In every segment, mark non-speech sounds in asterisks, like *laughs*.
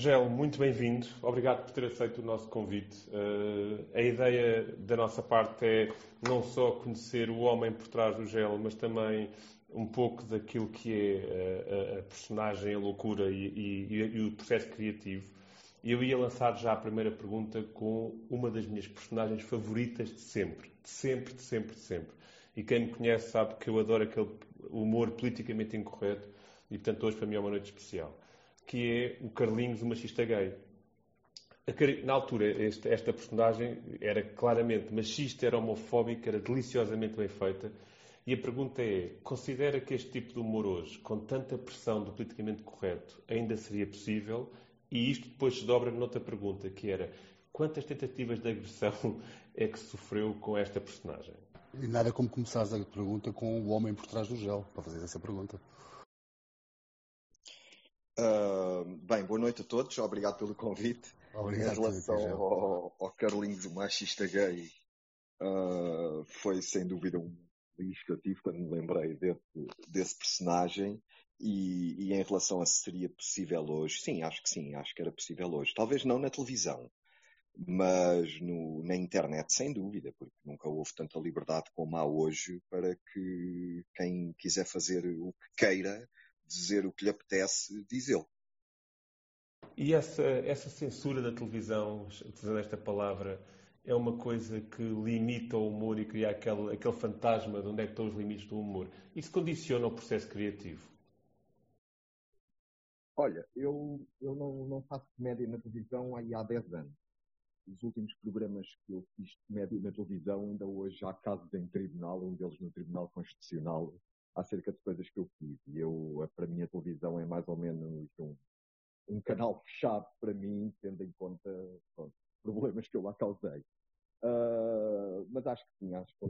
Gel, muito bem-vindo. Obrigado por ter aceito o nosso convite. Uh, a ideia da nossa parte é não só conhecer o homem por trás do Gel, mas também um pouco daquilo que é a, a personagem, a loucura e, e, e, o processo criativo. Eu ia lançar já a primeira pergunta com uma das minhas personagens favoritas de sempre. De sempre, de sempre, de sempre. E quem me conhece sabe que eu adoro aquele humor politicamente incorreto e, portanto, hoje para mim é uma noite especial que é o Carlinhos, o machista gay. Na altura, esta, personagem era claramente machista, era homofóbica, era deliciosamente bem feita. E a pergunta é: considera que este tipo de humor hoje, com tanta pressão do politicamente correto, ainda seria possível? E isto depois se dobra noutra pergunta, que era: quantas tentativas de agressão *laughs* é que sofreu com esta personagem? E nada como começares a pergunta com o homem por trás do gel, para fazer essa pergunta. Uh, bem, boa noite a todos, obrigado pelo convite. Obrigado, em relação ao, ao Carlinhos, o machista gay, uh, foi sem dúvida um feliz que eu tive quando me lembrei desse, desse personagem. E, e, em relação a se seria possível hoje, sim, acho que sim, acho que era possível hoje. Talvez não na televisão, mas no, na internet, sem dúvida, porque nunca houve tanta liberdade como há hoje para que quem quiser fazer o que queira dizer o que lhe apetece, dizê-lo. E essa, essa censura da televisão, utilizando esta palavra, é uma coisa que limita o humor e cria aquele, aquele fantasma de onde é que estão os limites do humor. Isso condiciona o processo criativo? Olha, eu, eu não, não faço comédia na televisão há 10 anos. Os últimos programas que eu fiz de comédia na televisão, ainda hoje há casos em tribunal, um deles no Tribunal Constitucional, acerca de coisas que eu fiz. E eu, para mim, a televisão é mais ou menos um, um canal *laughs* fechado para mim, tendo em conta pronto, problemas que eu lá causei. Uh, mas acho que sim, acho que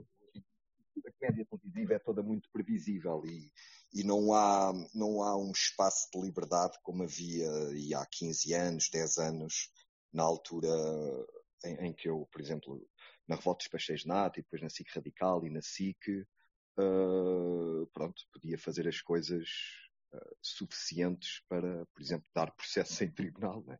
a comédia televisiva é toda muito previsível e, e não, há, não há um espaço de liberdade como havia e há 15 anos, 10 anos, na altura em, em que eu, por exemplo, na Revolta dos Peixes Nato e depois na SIC Radical e na SIC, uh, pronto, podia fazer as coisas uh, suficientes para, por exemplo, dar processo *laughs* em tribunal, né?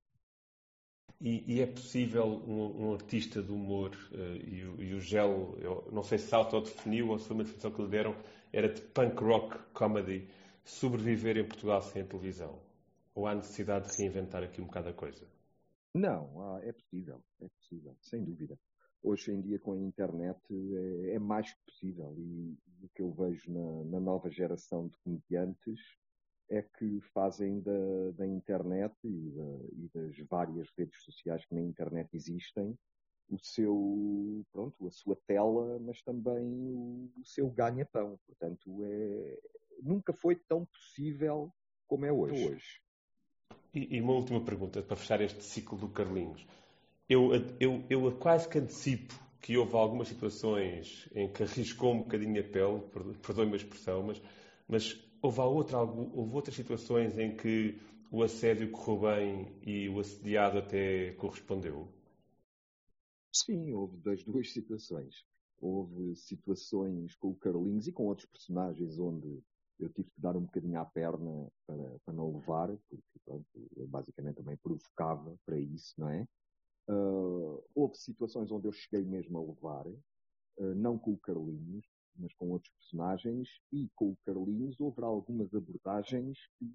E, e, é possível um, um, artista de humor, uh, e, o, e, o Gel, eu não sei se autodefiniu ou se foi uma definição que lhe deram, era de punk rock comedy, sobreviver em Portugal sem a televisão? Ou há necessidade de reinventar aqui um bocado a coisa? Não, é possível, é possível, sem dúvida hoje em dia com a internet é, é mais que possível e o que eu vejo na, na, nova geração de comediantes é que fazem da, da internet e, da, e, das várias redes sociais que na internet existem o seu, pronto, a sua tela, mas também o, o seu ganha-pão. Portanto, é, nunca foi tão possível como é hoje. hoje. E, e uma última pergunta para fechar este ciclo do Carlinhos eu, eu, eu quase que antecipo que houve algumas situações em que arriscou um bocadinho a pele, perdoe-me a expressão, mas, mas houve, outra, houve outras situações em que o assédio correu bem e o assediado até correspondeu? Sim, houve das duas situações. Houve situações com o Carlinhos e com outros personagens onde eu tive que dar um bocadinho à perna para, para não levar, porque pronto, eu basicamente também provocava para isso, não é? Uh, houve situações onde eu cheguei mesmo a levar, uh, não com o Carlinhos, mas com outros personagens, e com o Carlinhos houve algumas abordagens que.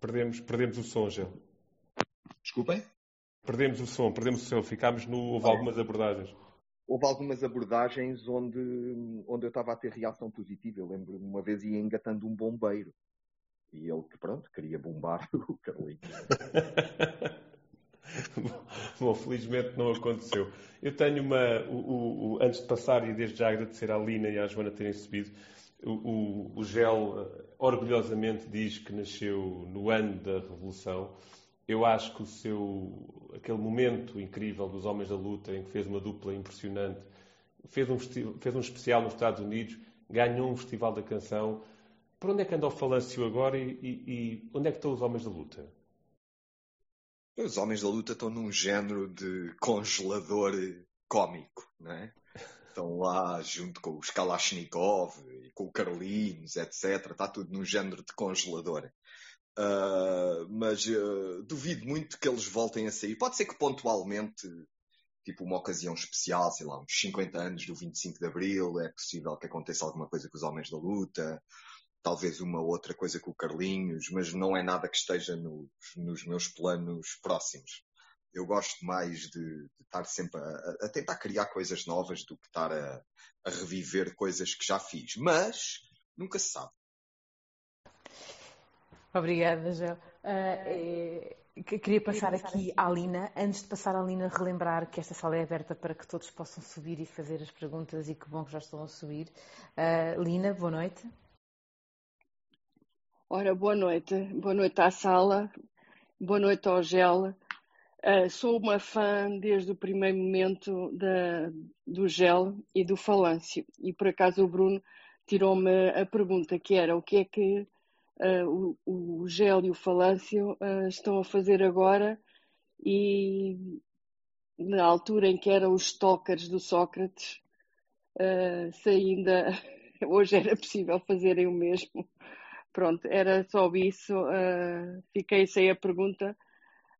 Perdemos, perdemos o som, já. Desculpem? Perdemos o som, perdemos o som, ficámos no. Houve algumas abordagens. Houve algumas abordagens onde, onde eu estava a ter reação positiva. Eu lembro-me uma vez ia engatando um bombeiro e ele pronto, queria bombar *laughs* o Carlinhos. Bom, felizmente não aconteceu. Eu tenho uma. O, o, antes de passar, e desde já agradecer à Lina e à Joana terem subido, o, o, Gel eh, orgulhosamente diz que nasceu no ano da Revolução. Eu acho que o seu. aquele momento incrível dos Homens da Luta, em que fez uma dupla impressionante, fez um, fez um especial nos Estados Unidos, ganhou um Festival da Canção por onde é que anda o falâncio agora e, e, e, onde é que estão os homens da luta? Os homens da luta estão num género de congelador cómico, não é? estão lá junto com os Kalashnikov e com o Carlinhos, etc. Está tudo num género de congelador. Uh, mas uh, duvido muito que eles voltem a sair. Pode ser que pontualmente, tipo uma ocasião especial, sei lá, uns 50 anos do 25 de Abril, é possível que aconteça alguma coisa com os Homens da Luta, talvez uma outra coisa com o Carlinhos, mas não é nada que esteja nos, nos meus planos próximos. Eu gosto mais de, de estar sempre a, a, tentar criar coisas novas do que estar a, a reviver coisas que já fiz. Mas nunca se sabe. Obrigada, Gel. Uh, queria passar aqui à Lina. Antes de passar à Lina, relembrar que esta sala é aberta para que todos possam subir e fazer as perguntas e que bom que já estão a subir. Uh, Lina, boa noite. Ora, boa noite. Boa noite à sala. Boa noite ao Gel. Uh, sou uma fã desde o primeiro momento da, do Gel e do Falâncio. E por acaso o Bruno tirou-me a pergunta que era o que é que uh, o, o Gel e o Falâncio uh, estão a fazer agora e na altura em que eram os stalkers do Sócrates, se ainda *laughs* hoje era possível fazerem o mesmo. Pronto, era só isso. fiquei sem a pergunta,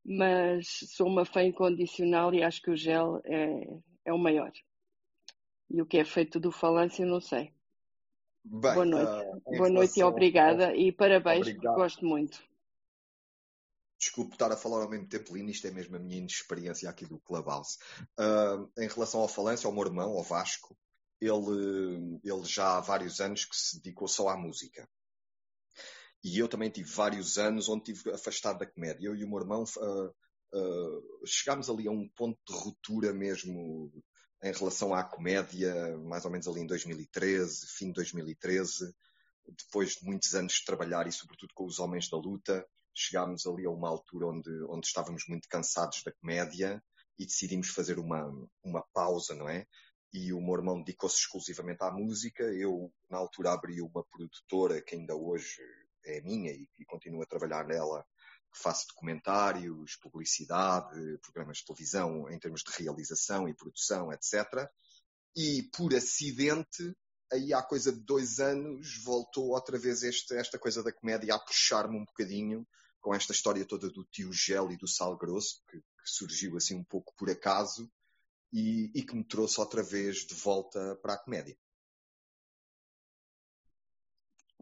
mas sou uma fã incondicional e acho que o Gel é, é o maior. E o que é feito do Falâncio, não sei. Bem, Boa noite. Uh, Boa noite e obrigada. E parabéns, Obrigado. gosto muito. Desculpe estar a falar ao mesmo tempo, Lina, isto é mesmo a minha inexperiência aqui do Clubhouse. Uh, em relação ao Falência, ao meu irmão, ao Vasco, ele, ele já há vários anos que se dedicou só à música. E eu também tive vários anos onde estive afastado da comédia. Eu e o meu irmão uh, uh, chegámos ali a um ponto de ruptura mesmo em relação à comédia, mais ou menos ali em 2013, fim de 2013, depois de muitos anos de trabalhar e sobretudo com os Homens da Luta, chegámos ali a uma altura onde, onde estávamos muito cansados da comédia e decidimos fazer uma, uma pausa, não é? E o meu irmão dedicou-se exclusivamente à música. Eu, na altura, abri uma produtora que ainda hoje é minha e, e continuo a trabalhar nela, faço documentários, publicidade, programas de televisão em termos de realização e produção, etc. E por acidente, aí há coisa de dois anos, voltou outra vez este, esta coisa da comédia a puxar-me um bocadinho com esta história toda do tio Gel e do Sal Grosso, que, que surgiu assim um pouco por acaso e, e que me trouxe outra vez de volta para a comédia.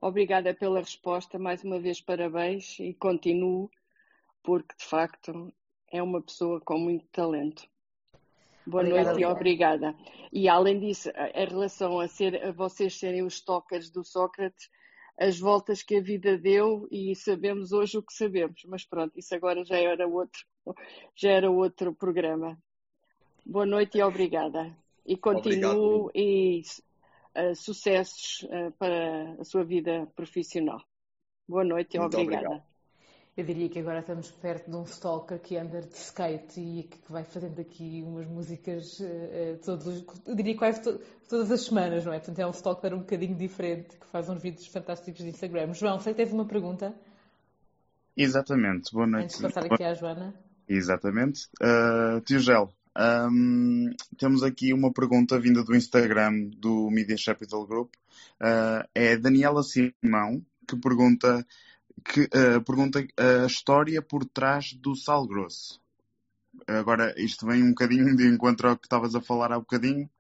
Obrigada pela resposta, mais uma vez parabéns e continuo porque de facto é uma pessoa com muito talento. Boa obrigada, noite e obrigada. E além disso, em relação a, ser, a vocês serem os tokers do Sócrates, as voltas que a vida deu e sabemos hoje o que sabemos. Mas pronto, isso agora já era outro, *laughs* já era outro programa. Boa noite e obrigada. E continuo Obrigado. e uh, sucessos uh, para a sua vida profissional. Boa noite e obrigada. Obrigado. Eu diria que agora estamos perto de um stalker que anda de skate e que vai fazendo aqui umas músicas uh, todos, eu diria quase to todas as semanas, não é? Portanto, é um stalker um bocadinho diferente que faz uns vídeos fantásticos de Instagram. João, sei que tens uma pergunta. Exatamente, boa noite. Antes de passar aqui à Joana. Exatamente. Uh, tio Gel, um, temos aqui uma pergunta vinda do Instagram do Media Capital Group. Uh, é Daniela Simão que pergunta que uh, pergunta a história por trás do sal grosso. Agora, isto vem um bocadinho de encontro ao que estavas a falar há bocadinho.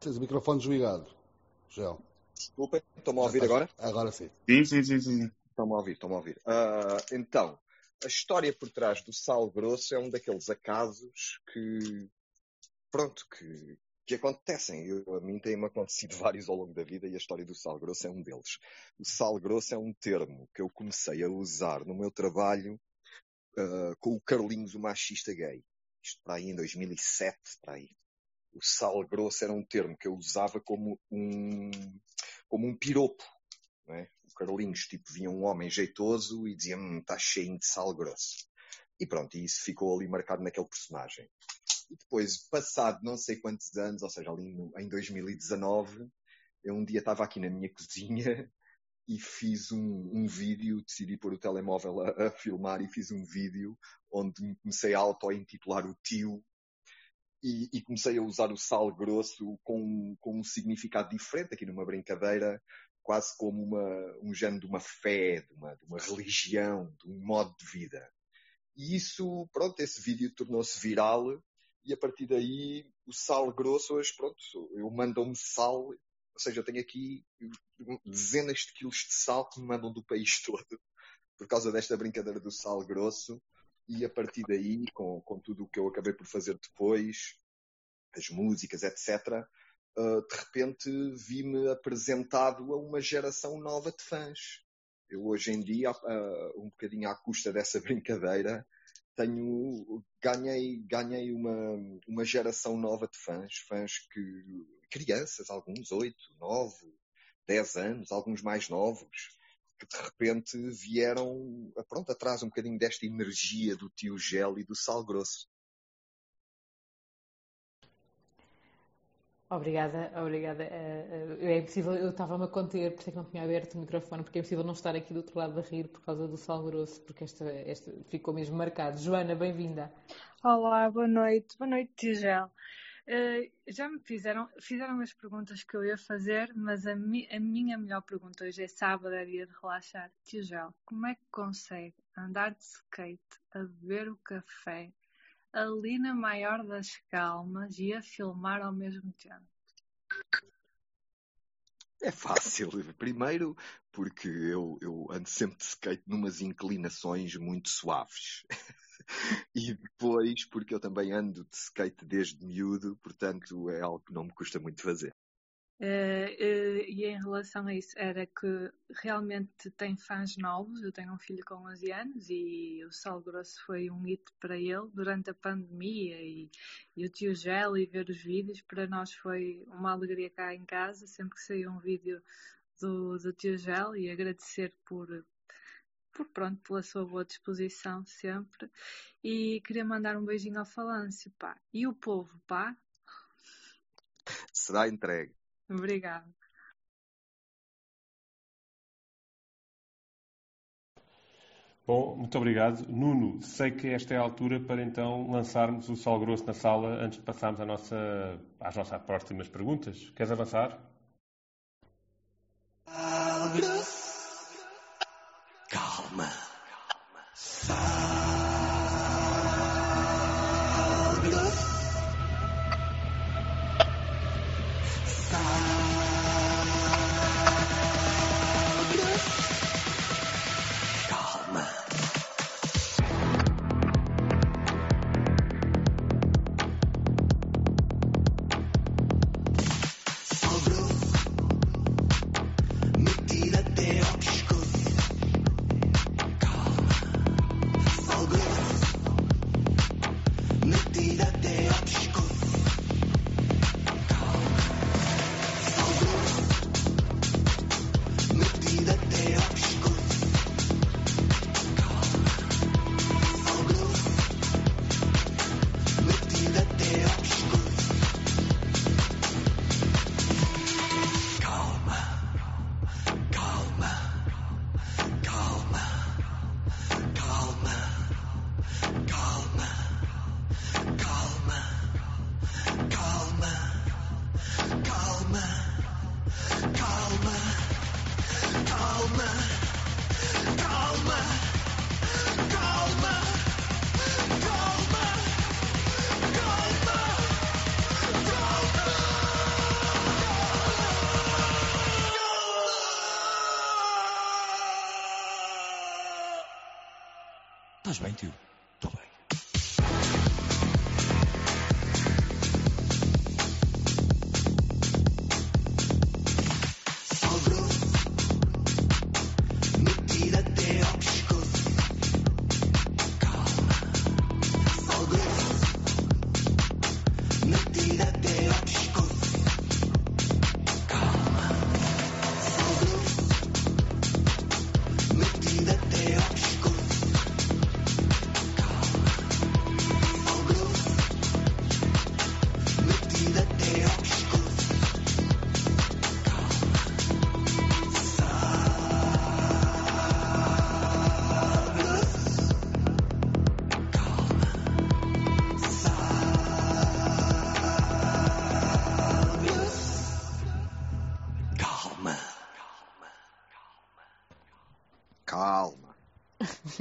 Tens o microfone desligado, Gel. Desculpem, estão-me a ouvir agora? Agora sim. Sim, sim, sim. sim. Estão-me a ouvir, estão-me a ouvir. Uh, então, a história por trás do sal grosso é um daqueles acasos que, pronto, que, que acontecem. Eu, a mim tem-me acontecido *laughs* vários ao longo da vida e a história do sal grosso é um deles. O sal grosso é um termo que eu comecei a usar no meu trabalho uh, com o Carlinhos, o machista gay. Isto para aí em 2007, para aí. O sal grosso era um termo que eu usava como um, como um piropo. É? Carlinhos, tipo, via um homem jeitoso e dizia, hum, está cheio de sal grosso. E pronto, e isso ficou ali marcado naquele personagem. E depois, passado não sei quantos anos, ou seja, ali no, em 2019, eu um dia estava aqui na minha *laughs* cozinha e fiz um, um vídeo, decidi pôr o telemóvel a, a, filmar e fiz um vídeo onde me comecei a auto-intitular o tio e, e, comecei a usar o sal grosso com, com um significado diferente, aqui numa brincadeira, quase como uma, um género de uma fé, de uma, de uma religião, de um modo de vida. E isso, pronto, esse vídeo tornou-se viral e a partir daí o sal grosso hoje, pronto, eu mando-me sal, ou seja, eu tenho aqui dezenas de quilos de sal que me mandam do país *laughs* todo por causa desta brincadeira do sal grosso e a partir daí, com, com tudo o que eu acabei por fazer depois, as músicas, etc., uh, de repente vi-me apresentado a uma geração nova de fãs. Eu hoje em dia, uh, um bocadinho à custa dessa *laughs* brincadeira, tenho ganhei ganhei uma uma geração nova de fãs, fãs que crianças, alguns oito, nove, dez anos, alguns mais novos, que de repente vieram pronto atrás um bocadinho desta energia do tio Gel e do Sal Grosso. Obrigada, obrigada. Eh, eh, é impossível, eu estava-me a conter, por isso é que não tinha aberto o microfone, porque é impossível não estar aqui do outro lado a rir por causa do sal grosso, porque esta, esta ficou mesmo marcado. Joana, bem-vinda. Olá, boa noite. Boa noite, Tigel. Uh, já me fizeram, fizeram as perguntas que eu ia fazer, mas a, mi, a minha melhor pergunta hoje é sábado, é dia de relaxar. Tigel, como é que consegue andar de skate, a beber o café, ali na maior das calmas e a filmar ao mesmo tempo? É fácil. Primeiro, porque eu, eu ando sempre de skate numas inclinações muito suaves. *laughs* e depois, porque eu também ando de skate desde miúdo, portanto é algo que não me custa muito fazer. Uh, uh, e em relação a isso, era que realmente tem fãs novos. Eu tenho um filho com 11 anos e o Sal Grosso foi um hito para ele durante a pandemia. E, e o tio Gel e ver os vídeos, para nós foi uma alegria cá em casa, sempre que saiu um vídeo do, do tio Gel. E agradecer por, por pronto, pela sua boa disposição sempre. E queria mandar um beijinho ao Falâncio, pá. E o povo, pá? Será entregue. Obrigada. Bom, muito obrigado. Nuno, sei que esta é a altura para então lançarmos o sal grosso na sala antes de passarmos à nossa, às nossas próximas perguntas. Queres avançar? Sal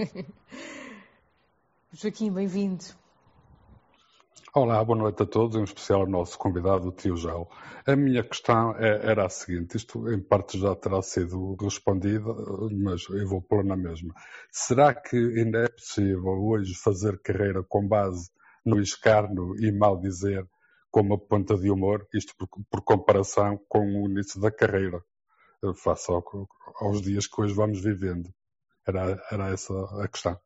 *laughs* Joaquim, bem-vindo. Olá, boa noite a todos, em especial ao nosso convidado, o tio Gel. A minha questão é, era a seguinte, isto em parte já terá sido respondido, mas eu vou pôr na mesma. Será que ainda é possível hoje fazer carreira com base no escárnio e mal dizer como a ponta de humor, isto por, por comparação com o início da carreira, face ao, aos dias que hoje vamos vivendo? Era, era essa a questão.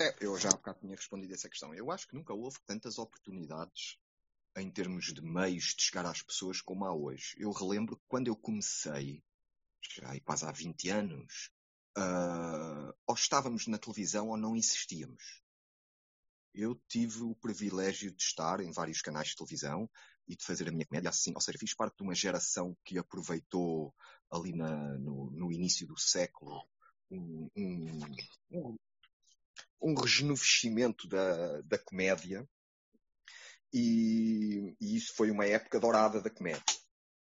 É, eu já há bocado tinha respondido essa questão. Eu acho que nunca houve tantas oportunidades em termos de meios de chegar às pessoas como há hoje. Eu relembro que quando eu comecei, já quase há 20 anos, uh, ou estávamos na televisão ou não existíamos. Eu tive o privilégio de estar em vários canais de televisão e de fazer a minha comédia assim, ou seja, fiz parte de uma geração que aproveitou ali na, no, no início do século um, um, um rejuvenescimento da, da comédia e, e, isso foi uma época dourada da comédia.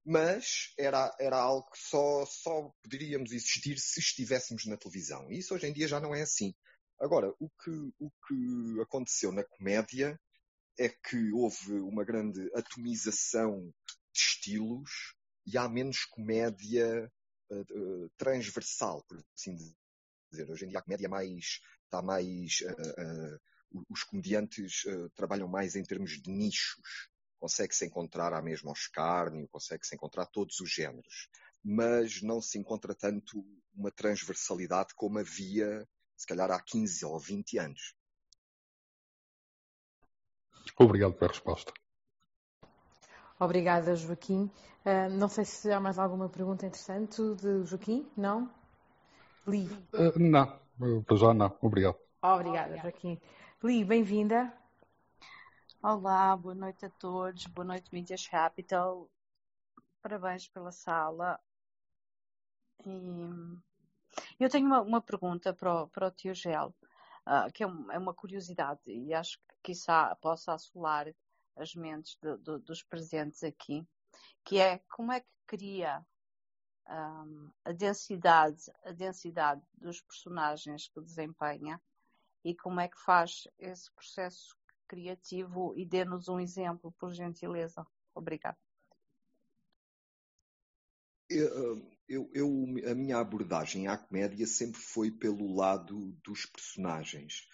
Mas era, era algo que só, só poderíamos existir se estivéssemos na televisão. E isso hoje em dia já não é assim. Agora, o que, o que aconteceu na comédia é que houve uma grande atomização de estilos e há menos comédia uh, uh, transversal, por assim dizer. Hoje em dia a comédia é mais está mais. Uh, os comediantes trabalham mais em termos de nichos. Consegue-se encontrar a mesma escárnio, consegue-se encontrar todos os géneros. Mas não se encontra tanto uma transversalidade como havia, se calhar, há 15 ou 20 anos. Obrigado pela resposta. Obrigada, Joaquim. Uh, não sei se há mais alguma pergunta interessante de Joaquim, não? Li. Uh, não, para já não. Obrigado. Obrigada, Joaquim. Li, bem-vinda. Olá, boa noite a todos. Boa noite, Medias Capital. Parabéns pela sala. E eu tenho uma, uma pergunta para o, para o tio Gel, uh, que é, um, é, uma curiosidade e acho que quizá possa assolar as mentes de, de, dos presentes aqui, que é como é que cria um, a densidade, a densidade dos personagens que desempenha e como é que faz esse processo criativo e dê-nos um exemplo, por gentileza. Obrigada. Eu, eu, eu, a minha abordagem à comédia sempre foi pelo lado dos personagens.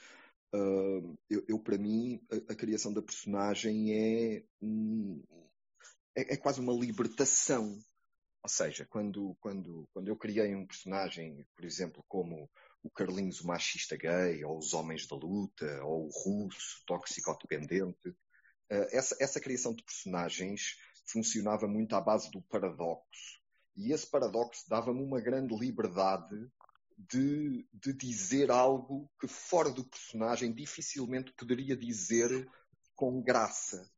Uh, eu, eu, para mim, a, a, criação da personagem é, é, é, quase uma libertação ou seja, quando, quando, quando eu criei um personagem, por exemplo, como o Carlinhos o machista gay, ou os Homens da Luta, ou o Russo, toxicodependente, eh, essa, essa criação de personagens funcionava muito à base do paradoxo. E esse paradoxo dava-me uma grande liberdade de, de dizer algo que fora do personagem dificilmente poderia dizer com graça.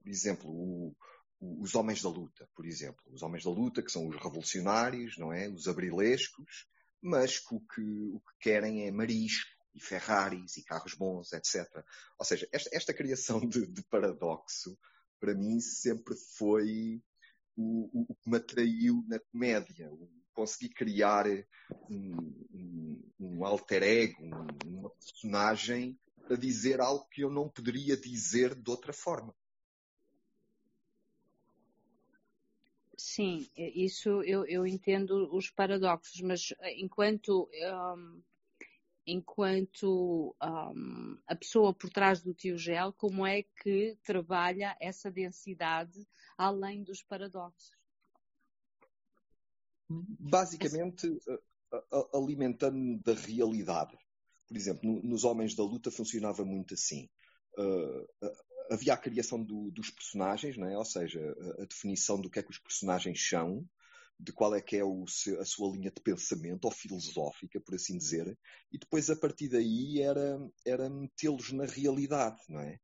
Por exemplo, o, os homens da luta, por exemplo. Os homens da luta, que são os revolucionários, não é? Os abrilescos, mas que o que, o que querem é marisco e Ferraris e carros bons, etc. Ou seja, esta, esta criação de, de, paradoxo, para mim, sempre foi o, o, que me atraiu na comédia. Conseguir criar um, um, um alter ego, um, uma personagem para dizer algo que eu não poderia dizer de outra forma. Sim, isso eu, eu entendo os paradoxos, mas eh, enquanto, um, enquanto um, a pessoa por trás do tio Gel, como é que trabalha essa densidade além dos paradoxos? Basicamente, alimentando da realidade. Por exemplo, nos Homens da Luta funcionava muito assim. Uh, havia a criação do, dos personagens, não é? ou seja, a, a, definição do que é que os personagens são, de qual é que é o, a sua linha de pensamento, ou filosófica, por assim dizer, e depois a partir daí era, era metê-los na realidade, não é?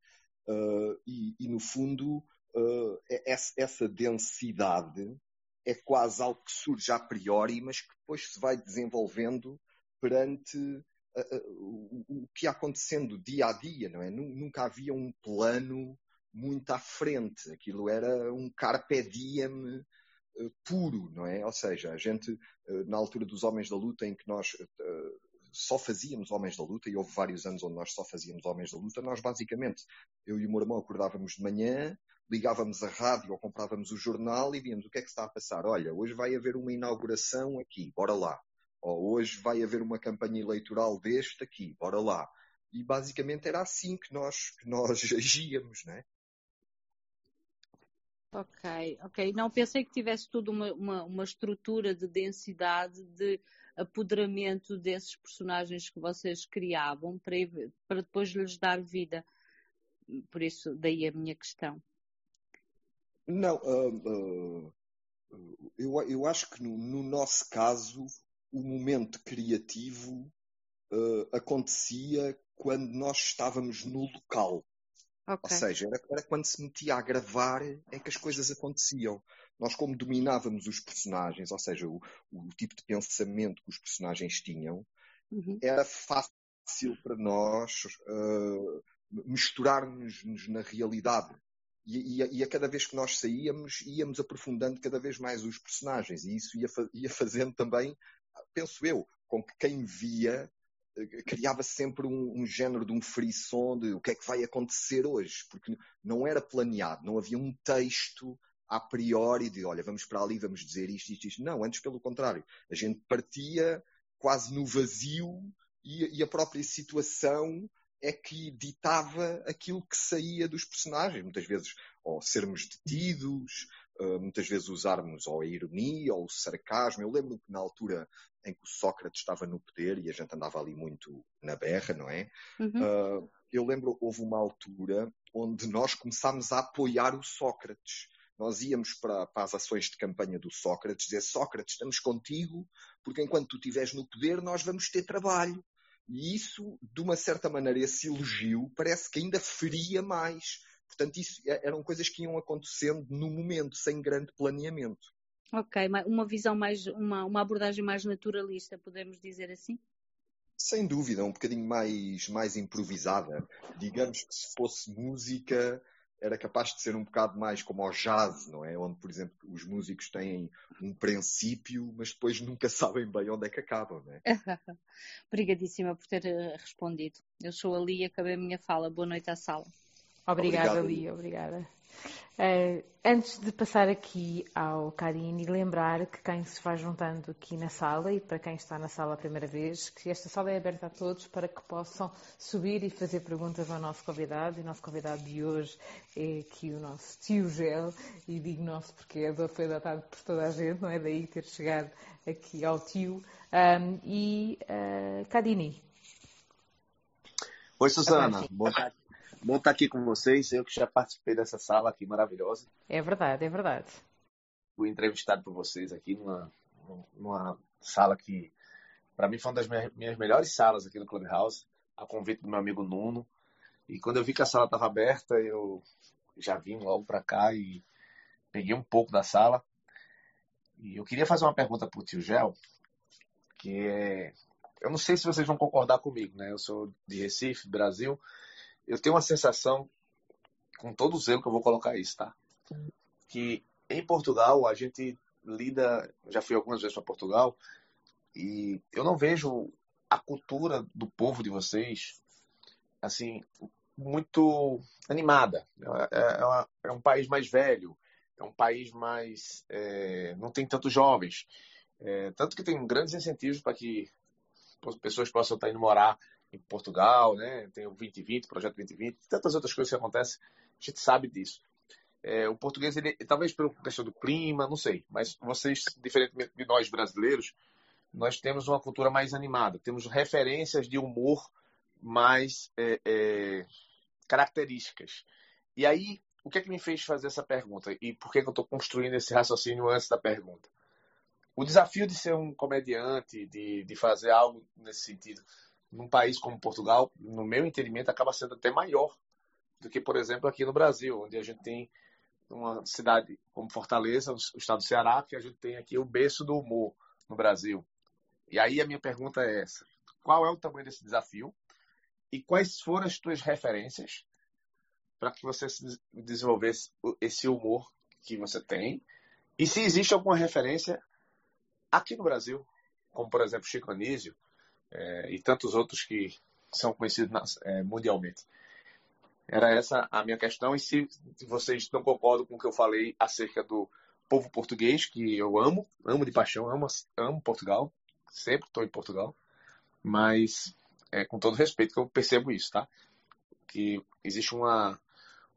Uh, e, e, no fundo, uh, essa, essa densidade é quase algo que surge a priori, mas que depois se vai desenvolvendo perante o que ia acontecendo dia a dia, não é? Nunca havia um plano muito à frente. Aquilo era um carpe diem uh, puro, não é? Ou seja, a gente, uh, na altura dos Homens da Luta, em que nós só fazíamos Homens da Luta, e houve vários anos onde nós só fazíamos Homens da Luta, nós basicamente, eu e o meu irmão acordávamos de manhã, ligávamos a rádio ou comprávamos o jornal e víamos o que é que está a passar. Olha, hoje vai haver uma inauguração aqui, bora lá. Ou hoje vai haver uma campanha eleitoral deste aqui, bora lá. E basicamente era assim que nós, que nós *laughs* agíamos, né? Ok, ok. Não, pensei que tivesse tudo uma, uma, uma estrutura de densidade, de apoderamento desses personagens que vocês criavam para, para depois lhes dar vida. Por isso, daí a minha questão. Não, uh, uh, eu, eu acho que no, no, nosso caso o momento criativo uh, acontecia quando nós estávamos no local. Okay. Ou seja, era, era, quando se metia a gravar é que as coisas aconteciam. Nós, como dominávamos os personagens, ou seja, o, o tipo de pensamento que os personagens tinham, uhum. era fácil para nós uh, misturar-nos na realidade. E, e, e, a cada vez que nós saíamos, íamos aprofundando cada vez mais os personagens. E isso ia, ia fazendo também, penso eu, com que quem via criava sempre um, um, género de um frisson de o que é que vai acontecer hoje, porque não era planeado, não havia um texto a priori de olha, vamos para ali, vamos dizer isto, isto, isto. Não, antes pelo contrário. A gente partia quase no vazio e, e a própria situação é que ditava aquilo que saía dos personagens. Muitas vezes, ou sermos detidos, uh, muitas vezes usarmos ou a ironia ou o sarcasmo. Eu lembro que na altura em que o Sócrates estava no poder e a gente andava ali muito na berra, não é? Uhum. Uh, eu lembro, houve uma altura onde nós começámos a apoiar o Sócrates. Nós íamos para, para, as ações de campanha do Sócrates, dizer Sócrates, estamos contigo, porque enquanto tu estiveres no poder, nós vamos ter trabalho. E isso, de uma certa maneira, esse elogio parece que ainda feria mais. Portanto, isso é, eram coisas que iam acontecendo no momento, sem grande planeamento. Ok, uma visão mais, uma, uma abordagem mais naturalista, podemos dizer assim? Sem dúvida, um bocadinho mais, mais improvisada. Digamos que se fosse música, era capaz de ser um bocado mais como ao jazz, não é? Onde, por exemplo, os músicos têm um princípio, mas depois nunca *laughs* sabem bem onde é que acabam, não é? *laughs* Obrigadíssima por ter eh, respondido. Eu sou a Lia, acabei a minha fala. Boa noite à sala. Obrigada, Lia. Obrigada. Uh, antes de passar aqui ao Karine, lembrar que quem se vai juntando aqui na sala e para quem está na sala a primeira vez, que esta sala é aberta a todos para que possam subir e fazer perguntas ao nosso convidado. E o nosso convidado de hoje é aqui o nosso tio Gel, e digo nosso porque foi adotado por toda a gente, não é daí ter chegado aqui ao tio. Um, e uh, Karine. Oi, Susana. Boa tarde. Bom estar aqui com vocês. Eu que já participei dessa sala aqui maravilhosa. É verdade, é verdade. Fui entrevistado por vocês aqui numa, numa sala que, para mim, foi uma das minhas, minhas melhores salas aqui no Clubhouse, a convite do meu amigo Nuno. E quando eu vi que a sala estava aberta, eu já vim logo para cá e peguei um pouco da sala. E eu queria fazer uma pergunta para o tio Gel, que é. Eu não sei se vocês vão concordar comigo, né? Eu sou de Recife, Brasil eu tenho uma sensação, com todo o zelo que eu vou colocar isso, tá? Que em Portugal a gente lida, já fui algumas vezes para Portugal, e eu não vejo a cultura do povo de vocês, assim, muito animada. É, é, uma, é um país mais velho, é um país mais. É, não tem tantos jovens. É, tanto que tem grandes incentivos para que pessoas possam estar indo morar em Portugal, né? Tem o 2020, o projeto 2020, tantas outras coisas que acontecem, a gente sabe disso. É, o português, ele, talvez pela questão do clima, não sei, mas vocês, diferentemente de nós brasileiros, nós temos uma cultura mais animada, temos referências de humor mais é, é, características. E aí, o que é que me fez fazer essa pergunta? E por que, que eu estou construindo esse raciocínio antes da pergunta? O desafio de ser um comediante, de, de fazer algo nesse sentido, num país como Portugal, no meu entendimento, acaba sendo até maior do que, por exemplo, aqui no Brasil, onde a gente tem uma cidade como Fortaleza, o estado do Ceará, que a gente tem aqui o berço do humor no Brasil. E aí a minha pergunta é essa: qual é o tamanho desse desafio? E quais foram as tuas referências para que você desenvolvesse esse humor que você tem? E se existe alguma referência aqui no Brasil, como por exemplo Chico Anísio é, e tantos outros que são conhecidos é, mundialmente. Era essa a minha questão. E se vocês não concordam com o que eu falei acerca do povo português, que eu amo, amo de paixão, amo, amo Portugal, sempre estou em Portugal, mas é com todo respeito que eu percebo isso, tá? Que existe uma,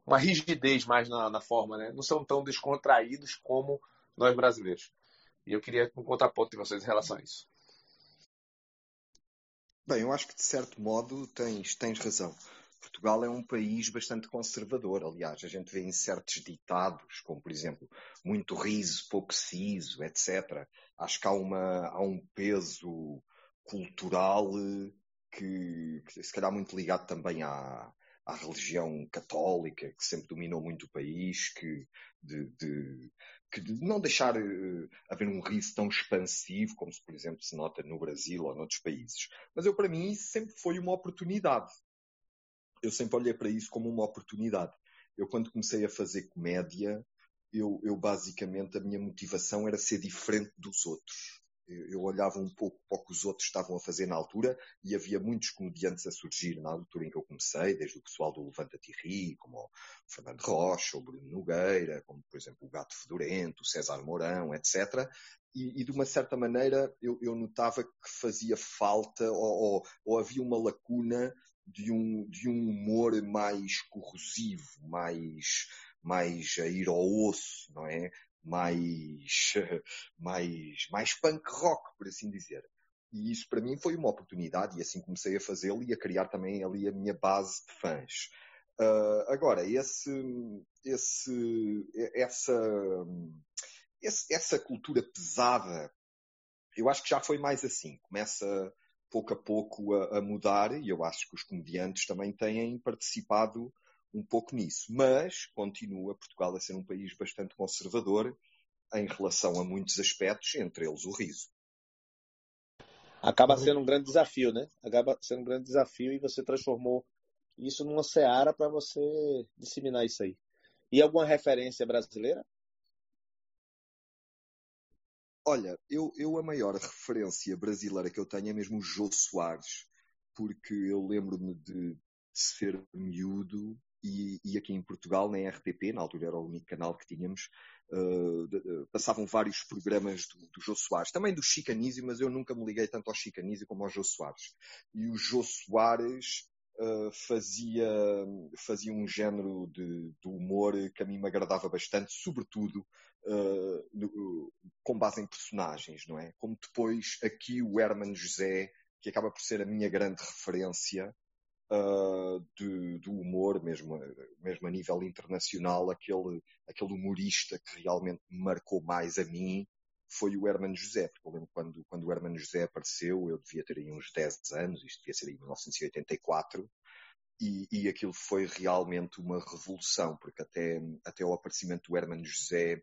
uma rigidez mais na, na forma, né? Não são tão descontraídos como nós brasileiros. E eu queria um contraponto de vocês em relação a isso. Bem, eu acho que de certo modo tens, tens razão. Portugal é um país bastante conservador. Aliás, a gente vê em certos ditados, como por exemplo, muito riso, pouco siso, etc. Acho que há, uma, há um peso cultural que, que se calhar muito ligado também à, à religião católica, que sempre dominou muito o país, que de, de, que de não deixar uh, haver um riso tão expansivo como se, por exemplo, se nota no Brasil ou noutros países. Mas eu, para mim, isso sempre foi uma oportunidade eu sempre olhei para isso como uma oportunidade. Eu, quando comecei a fazer comédia, eu, eu basicamente, a minha motivação era ser diferente dos outros. Eu, olhava um pouco para o que os outros estavam a fazer na altura e havia muitos comediantes a surgir na altura em que eu comecei, desde o pessoal do Levanta Tirri, como o Fernando Rocha, o Bruno Nogueira, como por exemplo o Gato Fedorento, o César Mourão, etc. E, e, de uma certa maneira eu, eu notava que fazia falta ou, ou, ou, havia uma lacuna de um, de um humor mais corrosivo, mais, mais a ir ao osso, não é? Mais, *laughs* mais, mais punk rock, por assim dizer. E isso para mim foi uma oportunidade e assim comecei a fazê-lo e a criar também ali a minha base de fãs. Uh, agora, esse, esse, essa, esse, essa cultura pesada, eu acho que já foi mais assim. Começa, pouco a pouco a, a, mudar e eu acho que os comediantes também têm participado um pouco nisso. Mas continua Portugal a ser um país bastante conservador em relação a muitos aspectos, entre eles o riso. Acaba sendo um grande desafio, né? Acaba sendo um grande desafio e você transformou isso numa seara para você disseminar isso aí. E alguma referência brasileira? Olha, eu, eu a maior referência brasileira que eu tenho é mesmo o Jô Soares, porque eu lembro-me de, de ser miúdo e, e, aqui em Portugal, na RTP, na altura era o único canal que tínhamos, uh, de, uh, passavam vários programas do, do Jô Soares, também do Chicanísio, mas eu nunca me liguei tanto ao Chicanísio como ao Jô Soares. E o Jô Soares uh, fazia, fazia um género de, de, humor que a mim me agradava bastante, sobretudo uh, no, com base em personagens, não é? Como depois aqui o Herman José, que acaba por ser a minha grande referência uh, de, do humor, mesmo, mesmo a nível internacional, aquele, aquele humorista que realmente me marcou mais a mim foi o Herman José, porque eu lembro quando, quando o Herman José apareceu, eu devia ter aí uns 10 anos, isto devia ser em 1984, e, e aquilo foi realmente uma revolução, porque até, até o aparecimento do Herman José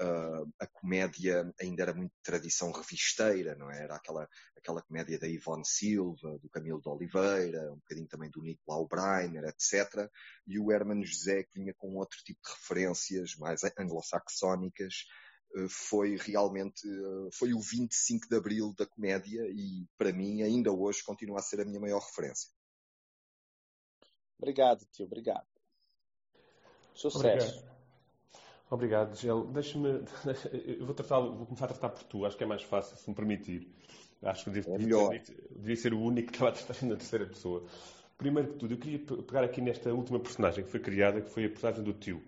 uh, a comédia ainda era muito tradição revisteira, não é? Era aquela, aquela comédia da Ivone Silva, do Camilo de Oliveira, um bocadinho também do Nicolau Breiner, etc. E o Herman José, que vinha com outro tipo de referências mais anglo-saxónicas, uh, foi realmente, uh, foi o 25 de Abril da comédia e, para mim, ainda hoje continua a ser a minha maior referência. Obrigado, tio, obrigado. Sucesso. Obrigado. Obrigado, Gel. Deixa-me. *laughs* Eu vou, tratar, vou começar a tratar por tu, acho que é mais fácil, se me permitir. Acho que devo, é melhor. devia ser o único que estava a tratar na terceira pessoa. Primeiro que tudo, eu queria pegar aqui nesta última personagem que foi criada, que foi a personagem do tio.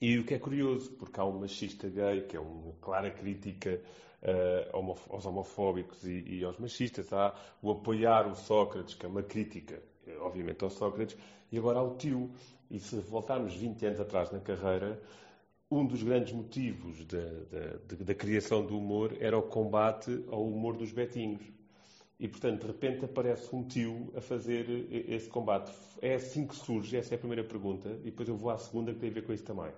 E o que é curioso, porque há um machista gay, que é uma clara crítica uh, aos homofóbicos e, e, aos machistas. Há o apoiar o Sócrates, que é uma crítica, obviamente, ao Sócrates. E agora há o tio. E se voltarmos 20 anos atrás na carreira, um dos grandes motivos da, da, da, criação do humor era o combate ao humor dos betinhos. E, portanto, de repente aparece um tio a fazer esse combate. É assim que surge, essa é a primeira pergunta, e depois eu vou à segunda que tem a ver com isso também.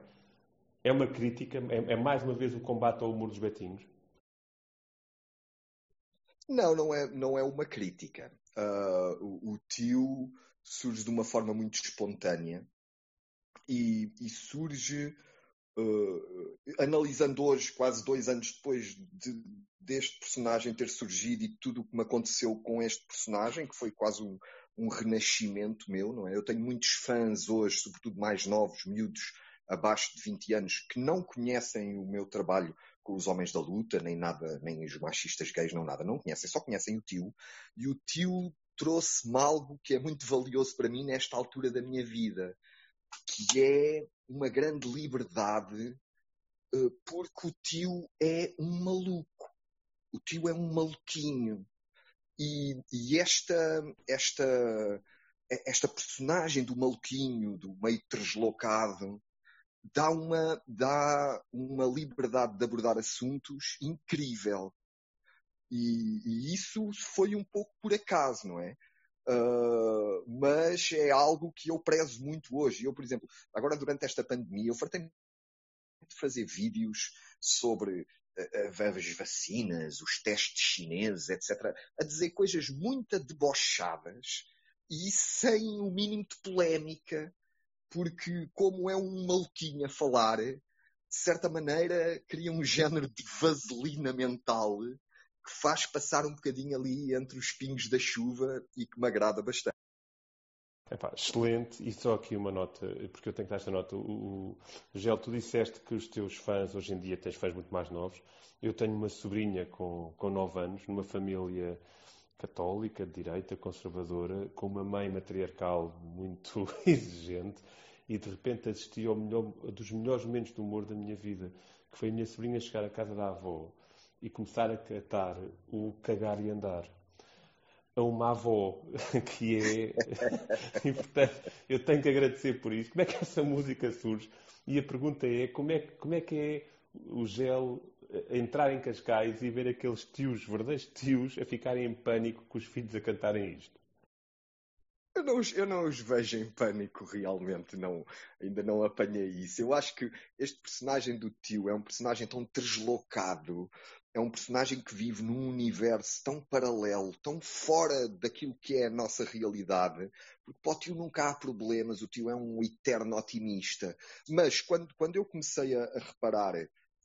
É uma crítica, é, é mais uma vez o combate ao humor dos betinhos? Não, não é, não é uma crítica. Uh, o, o tio surge de uma forma muito espontânea e, e surge uh, analisando hoje, quase dois anos depois de, deste personagem ter surgido e tudo o que me aconteceu com este personagem, que foi quase um, um renascimento meu, não é? Eu tenho muitos fãs hoje, sobretudo mais novos, miúdos, abaixo de 20 anos, que não conhecem o meu trabalho com os homens da luta, nem nada, nem os machistas gays, não nada, não conhecem, só conhecem o tio. E o tio trouxe-me algo que é muito valioso para mim nesta altura da minha vida, que é uma grande liberdade, eh, porque o tio é um maluco. O tio é um maluquinho. E, e esta, esta, esta personagem do maluquinho, do meio deslocado, dá uma, dá uma liberdade de abordar assuntos incrível. E, e isso foi um pouco por acaso, não é? Uh, mas é algo que eu prezo muito hoje. Eu, por exemplo, agora durante esta pandemia, eu fartei de fazer vídeos sobre uh, as vacinas, os testes chineses, etc., a dizer coisas muito debochadas e sem o mínimo de polémica, porque como é um maluquinho a falar, de certa maneira cria um *laughs* género de vaselina mental que faz passar um bocadinho ali entre os pingos da chuva e que me agrada bastante. Epá, excelente, e só aqui uma nota, porque eu tenho que dar esta nota. O, o Gel, tu disseste que os teus fãs, hoje em dia tens fãs muito mais novos. Eu tenho uma sobrinha com, com 9 anos, numa família católica, de direita, conservadora, com uma mãe matriarcal muito *laughs* exigente, e de repente assisti ao melhor, dos melhores momentos do humor da minha vida, que foi a minha sobrinha chegar à casa da avó e começar a cantar o cagar e andar a uma avó *laughs* que é e portanto eu tenho que agradecer por isso como é que essa música surge e a pergunta é como é, como é que é o gel entrar em Cascais e ver aqueles tios, verdadeiros tios, a ficarem em pânico com os filhos a cantarem isto? Eu não, eu não os vejo em pânico realmente, não, ainda não apanhei isso. Eu acho que este personagem do tio é um personagem tão deslocado, é um personagem que vive num universo tão paralelo, tão fora daquilo que é a nossa realidade, porque para o tio nunca há problemas, o tio é um eterno otimista. Mas quando, quando eu comecei a, a reparar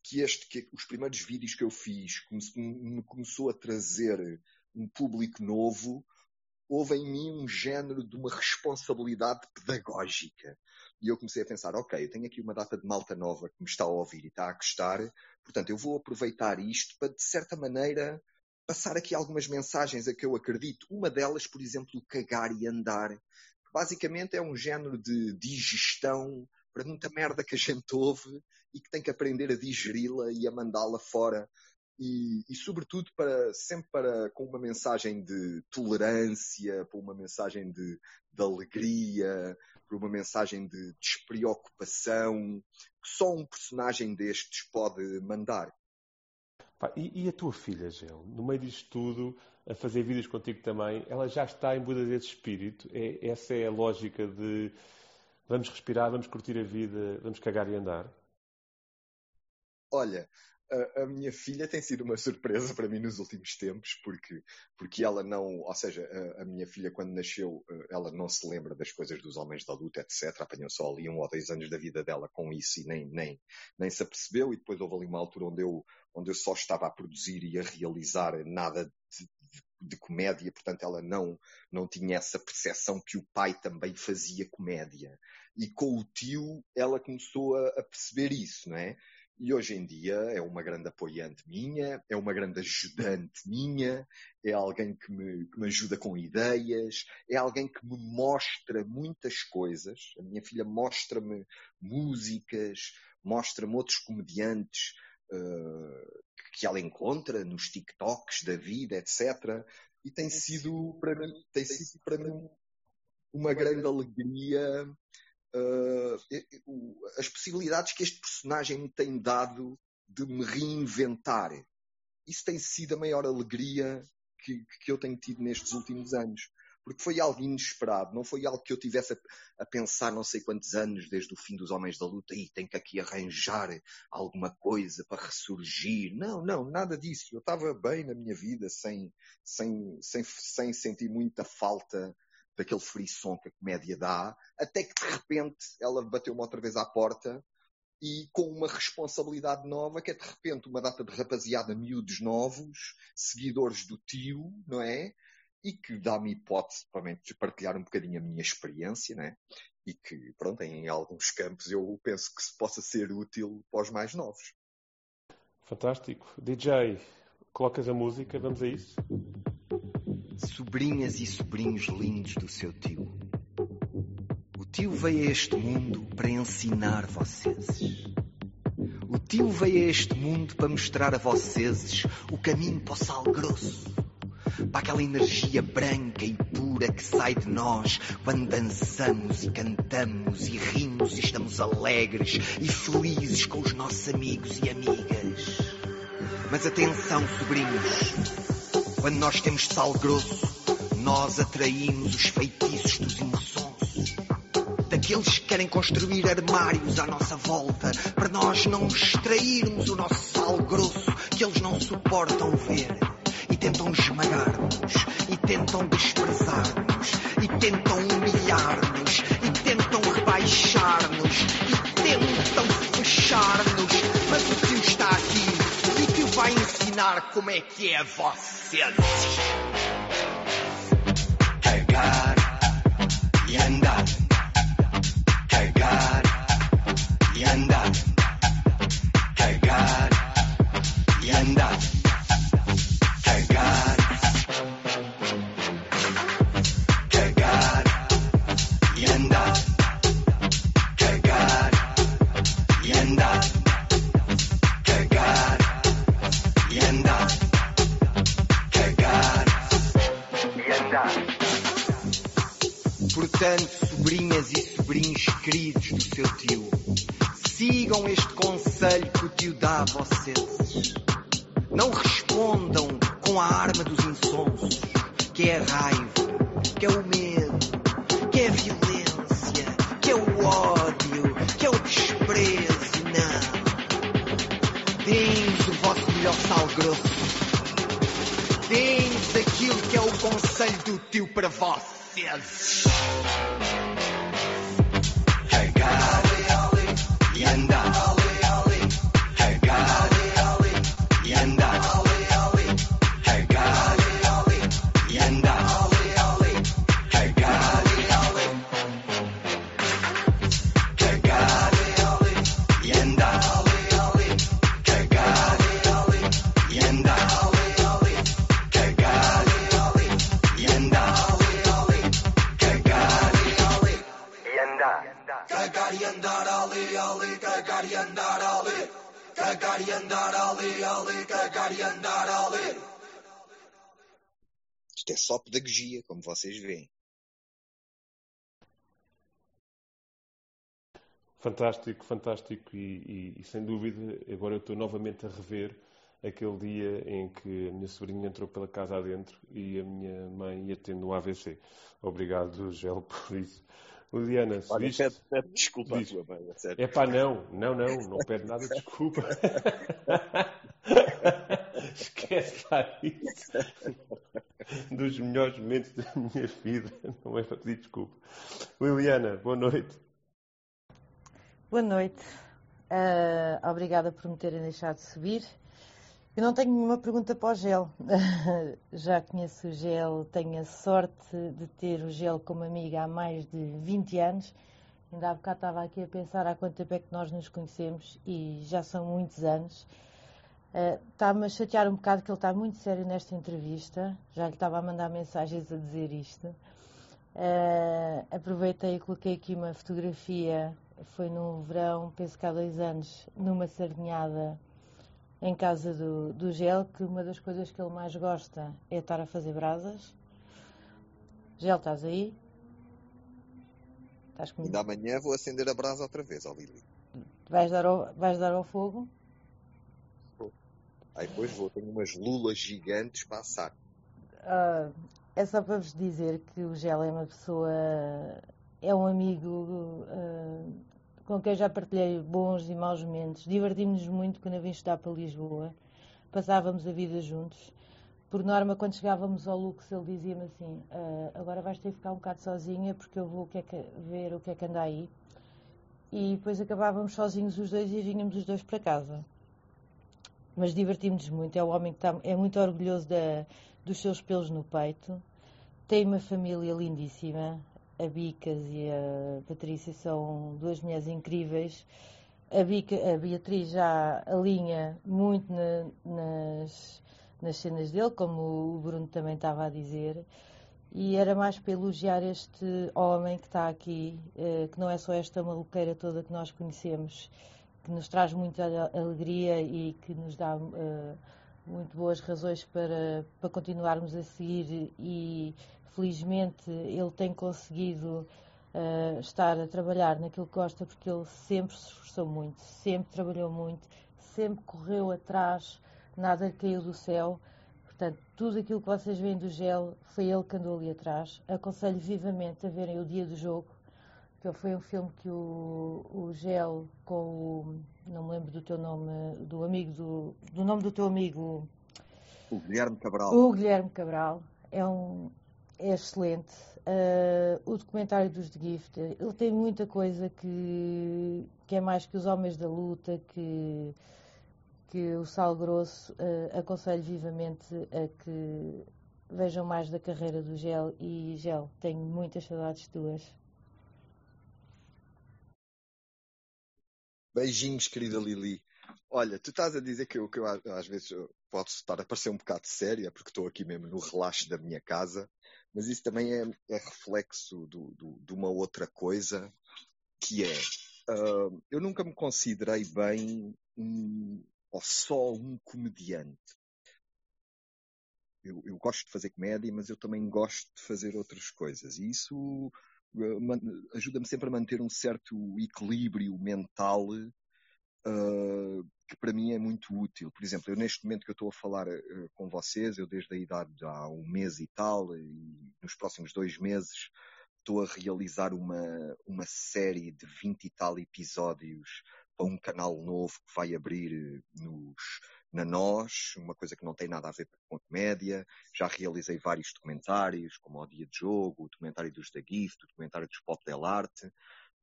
que, este, que os primeiros vídeos que eu fiz me começou a trazer um público novo, houve em mim um género de uma responsabilidade pedagógica. E eu comecei a pensar, ok, eu tenho aqui uma data de malta nova que me está a ouvir e está a gostar, portanto eu vou aproveitar isto para, de certa maneira, passar aqui algumas mensagens a que eu acredito. Uma delas, por exemplo, cagar e andar, que basicamente é um género de digestão para muita merda que a gente ouve e que tem que aprender a digeri-la e a mandá-la fora. E, e, sobretudo para sempre para com uma mensagem de tolerância, para uma mensagem de, de alegria, por uma mensagem de despreocupação que só um personagem destes pode mandar. E, e, a tua filha, Gel, no meio disto tudo, a fazer vídeos contigo também, ela já está em Buda desse espírito? É, essa é a lógica de vamos respirar, vamos curtir a vida, vamos cagar e andar? Olha, a, minha filha tem sido uma surpresa para mim nos últimos tempos, porque, porque ela não, ou seja, a, a, minha filha quando nasceu, eh, ela não se lembra das coisas dos homens da luta, etc. Apanhou só ali um ou dois anos da vida dela com isso e nem, nem, nem se apercebeu. E depois houve ali uma altura onde eu, onde eu só estava a produzir e a realizar nada de, de, de comédia, portanto ela não, não tinha essa percepção que o pai também fazia comédia. E com o tio ela começou a, a perceber isso, não é? E hoje em dia é uma grande apoiante minha, é uma grande ajudante minha, é alguém que me, que me ajuda com ideias, é alguém que me mostra muitas coisas. A minha filha mostra-me músicas, mostra-me outros comediantes uh, que ela encontra nos TikToks da vida, etc. E tem sido para mim, tem sido para mim uma grande alegria uh, as possibilidades que este personagem me tem dado de me reinventar. Isso tem sido a maior alegria que, que eu tenho tido nestes últimos anos. Porque foi algo inesperado, não foi algo que eu tivesse a, a, pensar não sei quantos anos desde o fim dos Homens da Luta e tenho que aqui arranjar alguma coisa para ressurgir. Não, não, nada disso. Eu estava bem na minha vida sem, sem, sem, sem sentir muita falta daquele frisson que a comédia dá, até que de repente ela bateu-me outra vez à porta e com uma responsabilidade nova que é de repente uma data de rapaziada miúdos novos, seguidores do tio, não é? E que dá-me hipótese para partilhar um bocadinho a minha experiência, não é? E que, pronto, em alguns campos eu penso que possa ser útil para os mais novos. Fantástico. DJ, colocas a música, vamos a isso? Sobrinhas e sobrinhos lindos do seu tio. O tio veio a este mundo para ensinar vocês. O tio veio a este mundo para mostrar a vocês o caminho para o sal grosso. Para aquela energia branca e pura que sai de nós quando dançamos e cantamos e rimos e estamos alegres e felizes com os nossos amigos e amigas. Mas atenção, sobrinhos. Quando nós temos sal grosso, nós atraímos os feitiços dos insonsos. Daqueles que querem construir armários à nossa volta, para nós não extrairmos o nosso sal grosso que eles não suportam ver. E tentam esmagar-nos, e tentam desprezar-nos, e tentam humilhar-nos, e tentam rebaixar-nos, e tentam fechar-nos. Mas o tio está ensinar como é que é vocês. Cagar e andar. Cagar e andar. Cagar e andar. Isto é só pedagogia, como vocês veem. Fantástico, fantástico e, e, e, sem dúvida agora eu estou novamente a rever aquele dia em que a minha sobrinha entrou pela casa adentro e a minha mãe ia tendo um AVC. Obrigado, Gel, *laughs* por isso. Liliana, se Olha, viste... pede, pede desculpa Diz. à tua mãe, sério. É pá, não, não, não, não pede nada de desculpa. *laughs* Esquece lá isso. Dos melhores momentos da minha vida, não é para pedir desculpa. Liliana, boa noite. Boa noite. Ah, obrigada por me terem deixado subir. Eu não tenho nenhuma pergunta para o gel. *laughs* Já conheço o gel, tenho a sorte de ter o gel como amiga há mais de 20 anos. Ainda há bocado estava aqui a pensar há quanto tempo é que nós nos conhecemos e já são muitos anos. Uh, Está-me a chatear um bocado que ele está muito sério nesta entrevista. Já lhe estava a mandar mensagens a dizer isto. Uh, aproveitei e coloquei aqui uma fotografia. Foi no verão, penso que há dois anos, numa sardinhada em casa do, do Gel, que uma das coisas que ele mais gosta é estar a fazer brasas. Gel, estás aí? Estás comigo? Ainda amanhã vou acender a brasa outra vez, ó Lili. Vais dar ao, vais dar ao fogo? Aí depois vou, tenho umas lulas gigantes para assar. Ah, é só para vos dizer que o Gel é uma pessoa, é um amigo ah, com quem já partilhei bons e maus momentos. Divertimos-nos muito quando vim estudar para Lisboa. Passávamos a vida juntos. Por norma, quando chegávamos ao Lux, ele dizia-me assim: "Ah, Agora vais ter que ficar um bocado sozinha porque eu vou é ver o que é que anda aí. e depois acabávamos sozinhos os dois e vinhamos os dois para casa. Mas divertimos-nos muito. É um homem que está, é muito orgulhoso da, dos seus pelos no peito. Tem uma família lindíssima. A Bicas e a Patrícia são duas mulheres incríveis. A, Bica, a Beatriz já alinha muito na, nas, nas cenas dele, como o Bruno também estava a dizer. E era mais para elogiar este homem que está aqui, eh, que não é só esta maluqueira toda que nós conhecemos, que nos traz muita alegria e que nos dá uh, muito boas razões para, para continuarmos a seguir e felizmente ele tem conseguido uh, estar a trabalhar naquilo que gosta porque ele sempre se esforçou muito, sempre trabalhou muito, sempre correu atrás, nada caiu do céu. Portanto, tudo aquilo que vocês veem do gel foi ele que andou ali atrás. Aconselho vivamente a verem o dia do jogo, que foi um filme que o, o Gel com o. Não me lembro do teu nome, do amigo do. do nome do teu amigo. O Guilherme Cabral. O Guilherme Cabral. É um. É excelente. Uh, o documentário dos The Gift, ele tem muita coisa que, que é mais que os homens da luta, que, que o Sal Grosso uh, aconselho vivamente a que vejam mais da carreira do Gel e Gel, tenho muitas saudades tuas. Beijinhos, querida Lili. Olha, tu estás a dizer que eu, que eu às vezes posso estar a parecer um bocado séria, porque estou aqui mesmo no relaxo da minha casa, mas isso também é, é reflexo do, do, de uma outra coisa, que é, uh, eu nunca me considerei bem um, ou só um comediante. Eu, eu, gosto de fazer comédia, mas eu também gosto de fazer outras coisas. E isso ajuda-me sempre a manter um certo equilíbrio mental uh, que para mim é muito útil. Por exemplo, eu neste momento que eu estou a falar uh, com vocês, eu desde a idade de há um mês e tal, e nos próximos dois meses estou a realizar uma, uma série de 20 e tal episódios para um canal novo que vai abrir nos, na Nós, uma coisa que não tem nada a ver com a comédia. Já realizei vários documentários, como o Dia de Jogo, o documentário dos The Gift, o documentário dos Pop Del Arte.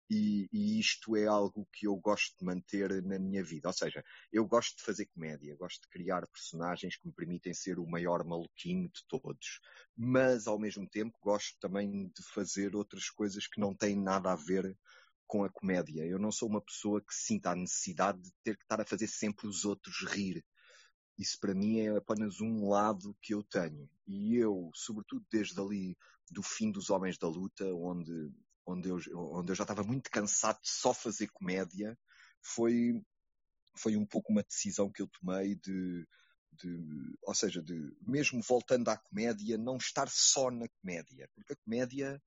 E, e, isto é algo que eu gosto de manter na minha vida. Ou seja, eu gosto de fazer comédia, gosto de criar personagens que me permitem ser o maior maluquinho de todos. Mas, ao mesmo tempo, gosto também de fazer outras coisas que não têm nada a ver com a comédia. Eu não sou uma pessoa que sinta a necessidade de ter que estar a fazer sempre os outros rir. Isso para mim é apenas um lado que eu tenho. E eu, sobretudo desde ali do fim dos Homens da Luta, onde, onde, eu, onde eu já estava muito cansado de só fazer comédia, foi, foi um pouco uma decisão que eu tomei de, de, ou seja, de mesmo voltando à comédia, não estar só na comédia, porque a comédia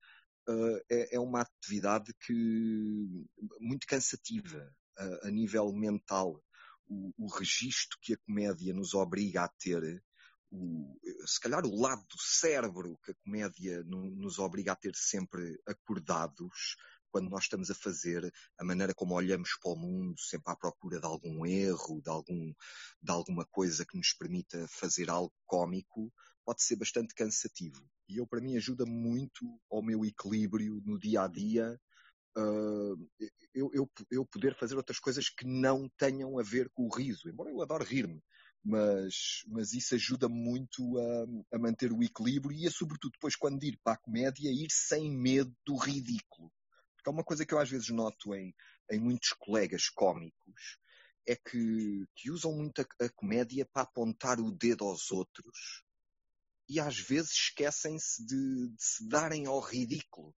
uh, é, é, uma atividade que muito cansativa uh, a nível mental. O, o registro que a comédia nos obriga a ter, o, se calhar o lado do cérebro que a comédia no, nos obriga a ter sempre acordados, quando nós estamos a fazer, a maneira como olhamos para o mundo, sempre à procura de algum erro, de, algum, de alguma coisa que nos permita fazer algo cómico, pode ser bastante cansativo. E eu, para mim, ajuda muito ao meu equilíbrio no dia a dia uh, eu, eu, eu, poder fazer outras coisas que não tenham a ver com o riso, embora eu adore rir-me, mas, mas isso ajuda muito a, a, manter o equilíbrio e a, sobretudo, depois, quando ir para a comédia, ir sem medo do ridículo. Porque é uma coisa que eu às vezes noto em, em muitos colegas cómicos, é que, que usam muito a, a comédia para apontar o dedo aos outros e às vezes esquecem-se de, de, se darem ao ridículo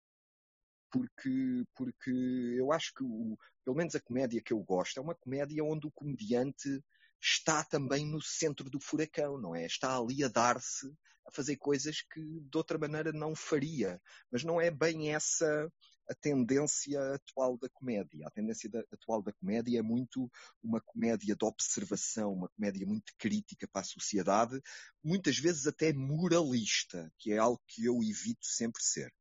porque, porque eu acho que, o, pelo menos a comédia que eu gosto, é uma comédia onde o comediante está também no centro do furacão, não é? Está ali a dar-se, a fazer coisas que de outra maneira não faria. Mas não é bem essa a tendência atual da comédia. A tendência da, atual da comédia é muito uma comédia de observação, uma comédia muito crítica para a sociedade, muitas vezes até moralista, que é algo que eu evito sempre ser.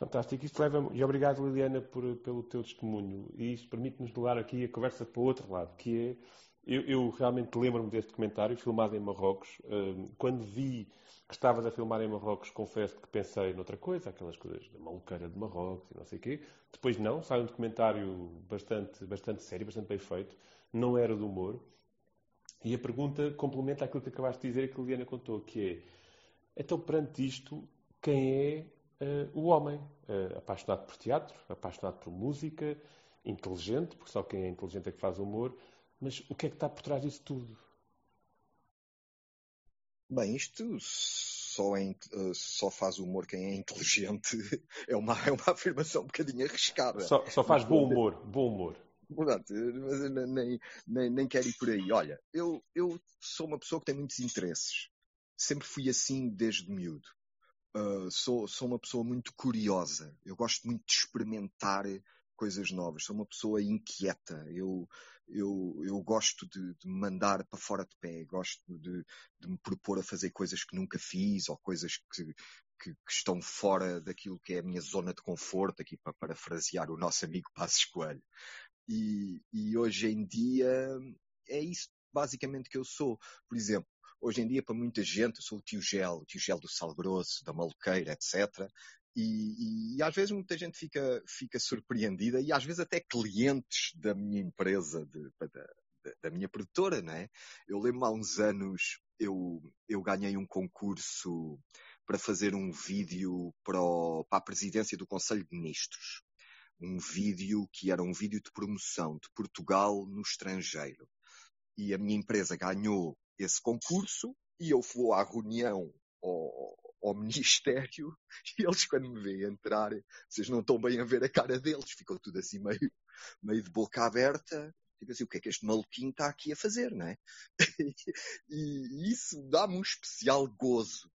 Fantástico. Isto leva e obrigado Liliana por, pelo teu testemunho. E isto permite-nos levar aqui a conversa para o outro lado, que eu, eu realmente lembro-me deste documentário, filmado em Marrocos. Uh, quando vi que estavas a filmar em Marrocos, confesso que pensei noutra coisa, aquelas coisas da maluqueira de Marrocos e não sei o quê. Depois não, sai um documentário bastante, bastante sério, bastante bem feito. Não era do humor. E a pergunta complementa aquilo que acabaste de dizer e que a Liliana contou, que é, então perante isto, quem é uh, o homem? Uh, apaixonado por teatro, apaixonado por música, inteligente, porque só quem é inteligente é que faz humor, mas o que é que está por trás disso tudo? Bem, isto só, é, só faz humor quem é inteligente *laughs* é uma, é uma afirmação um bocadinho arriscada. Só, só faz bom humor, bom humor. Pronto, mas nem, nem, nem quero ir por aí. Olha, eu, eu sou uma pessoa que tem muitos interesses. Sempre fui assim desde miúdo. Uh, sou, sou uma pessoa muito curiosa. Eu gosto muito de experimentar coisas novas. Sou uma pessoa inquieta. Eu, eu, eu gosto de, de mandar para fora de pé. Gosto de, de, me propor a fazer coisas que nunca fiz ou coisas que, que, que, estão fora daquilo que é a minha zona de conforto, aqui para parafrasear o nosso amigo Passos Coelho. E, e hoje em dia é isso basicamente que eu sou. Por exemplo, hoje em dia para muita gente eu sou o tio Gel, o tio Gel do Sal Grosso, da Maluqueira, etc. E, e, e, às vezes muita gente fica, fica surpreendida e às vezes até clientes da minha empresa, de, da, da, minha produtora, né? Eu lembro há uns anos eu, eu ganhei um concurso para fazer um vídeo para, o, para a presidência do Conselho de Ministros. Um vídeo que era um vídeo de promoção de Portugal no estrangeiro. E a minha empresa ganhou esse concurso e eu fui à reunião ao, ao Ministério *laughs* e eles, quando me veem entrar, vocês não estão bem a ver a cara deles, ficou tudo assim meio, meio de boca aberta. Tipo assim, o que é que este maluquinho está aqui a fazer, não é? *laughs* e, isso dá-me um especial gozo.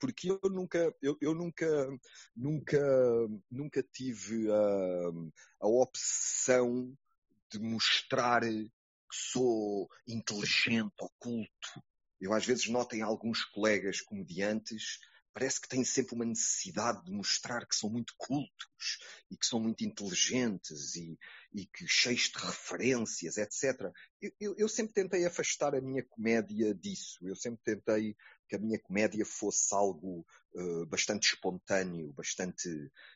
Porque eu nunca, eu, eu nunca, nunca, nunca tive a, a opção de mostrar que sou inteligente, oculto, eu às vezes noto em alguns colegas comediantes, parece que têm sempre uma necessidade de mostrar que são muito cultos e que são muito inteligentes e, e que cheios de referências, etc. Eu, eu, eu, sempre tentei afastar a minha comédia disso. Eu sempre tentei que a minha comédia fosse algo uh, bastante espontâneo, bastante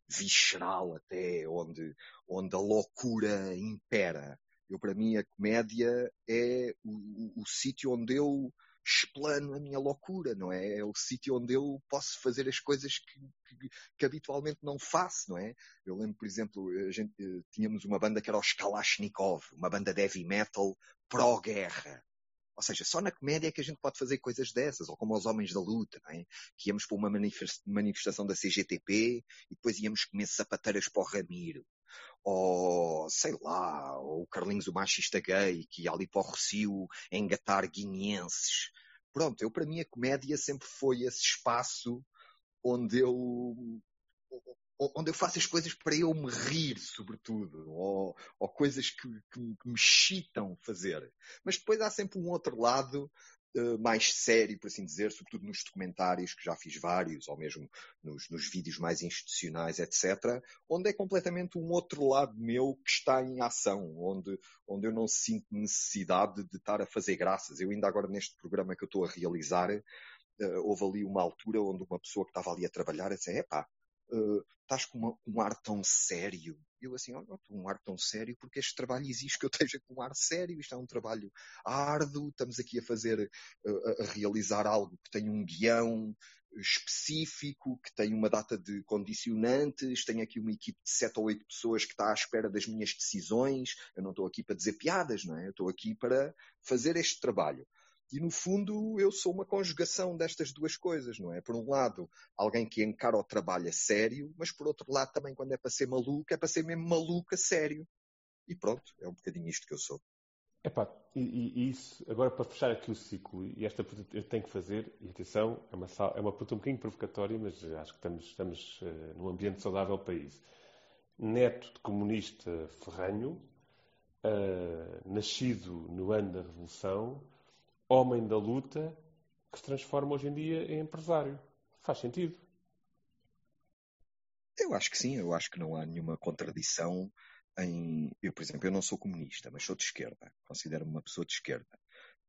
visceral até, onde, onde a loucura impera. Eu, para mim, a comédia é o, o, o sítio onde eu explano a minha loucura, não é? É o sítio onde eu posso fazer as coisas que, que, que, habitualmente não faço, não é? Eu lembro, por exemplo, a gente, eh, tínhamos uma banda que era os Kalashnikov, uma banda de heavy metal pró-guerra. Ou seja, só na comédia é que a gente pode fazer coisas dessas, ou como os Homens da Luta, não é? que íamos para uma manifestação da CGTP e depois íamos comer sapateiras para o Ramiro ou sei lá, ou o Carlinhos o machista gay, que ia ali para o Rocio engatar guineenses. Pronto, eu para mim a comédia sempre foi esse espaço onde eu onde eu faço as coisas para eu me rir, sobretudo, ou, ou coisas que, que, que, me excitam fazer. Mas depois há sempre um outro lado uh, mais sério, por assim dizer, sobretudo nos documentários, que já fiz vários, ou mesmo nos, nos vídeos mais institucionais, etc., onde é completamente um outro lado meu que está em ação, onde, onde eu não sinto necessidade de estar a fazer graças. Eu ainda agora neste programa que eu estou a realizar, uh, houve ali uma altura onde uma pessoa que estava ali a trabalhar disse, epá, uh, estás com uma, um ar tão sério. Eu assim, não, um ar tão sério porque este trabalho exige que eu *laughs* esteja com um ar sério, isto é um trabalho árduo, estamos aqui a fazer, uh, a realizar algo que tem um guião específico, que tem uma data de condicionantes, tenho aqui uma equipe de sete ou oito pessoas que está à espera das minhas decisões, eu não estou aqui para dizer piadas, não é? Eu estou aqui para fazer este trabalho. E no fundo eu sou uma conjugação destas duas coisas, não é? Por um lado, alguém que encara o trabalho a sério, mas por outro lado também quando é para ser maluco, é para ser mesmo maluco a sério. E pronto, é um bocadinho isto que eu sou. Epá, e, e isso, agora para fechar aqui o ciclo, e esta pergunta eu tenho que fazer, e atenção, é uma, é uma pergunta um bocadinho provocatória, mas acho que estamos, estamos uh, num ambiente saudável para isso. Neto de comunista ferranho, uh, nascido no ano da Revolução, homem da luta que se transforma hoje em dia em empresário. Faz sentido? Eu acho que sim, eu acho que não há nenhuma contradição em. Eu, por exemplo, eu não sou comunista, mas sou de esquerda. Considero-me uma pessoa de esquerda.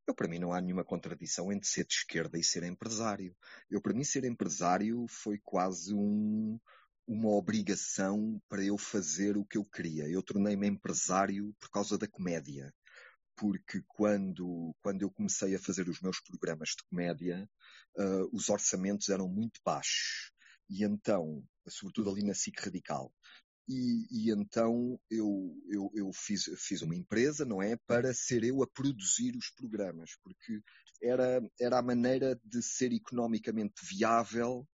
Eu, para mim, não há nenhuma contradição entre ser de esquerda e ser empresário. Eu, para mim, ser empresário foi quase um, uma obrigação para eu fazer o que eu queria. Eu tornei-me empresário por causa da comédia. Porque quando, quando eu comecei a fazer os meus programas de comédia, uh, os orçamentos eram muito baixos. E então, sobretudo ali na SIC Radical, e, e, então eu, eu, eu fiz, fiz, uma empresa, não é? Para ser eu a produzir os programas, porque era, era a maneira de ser economicamente viável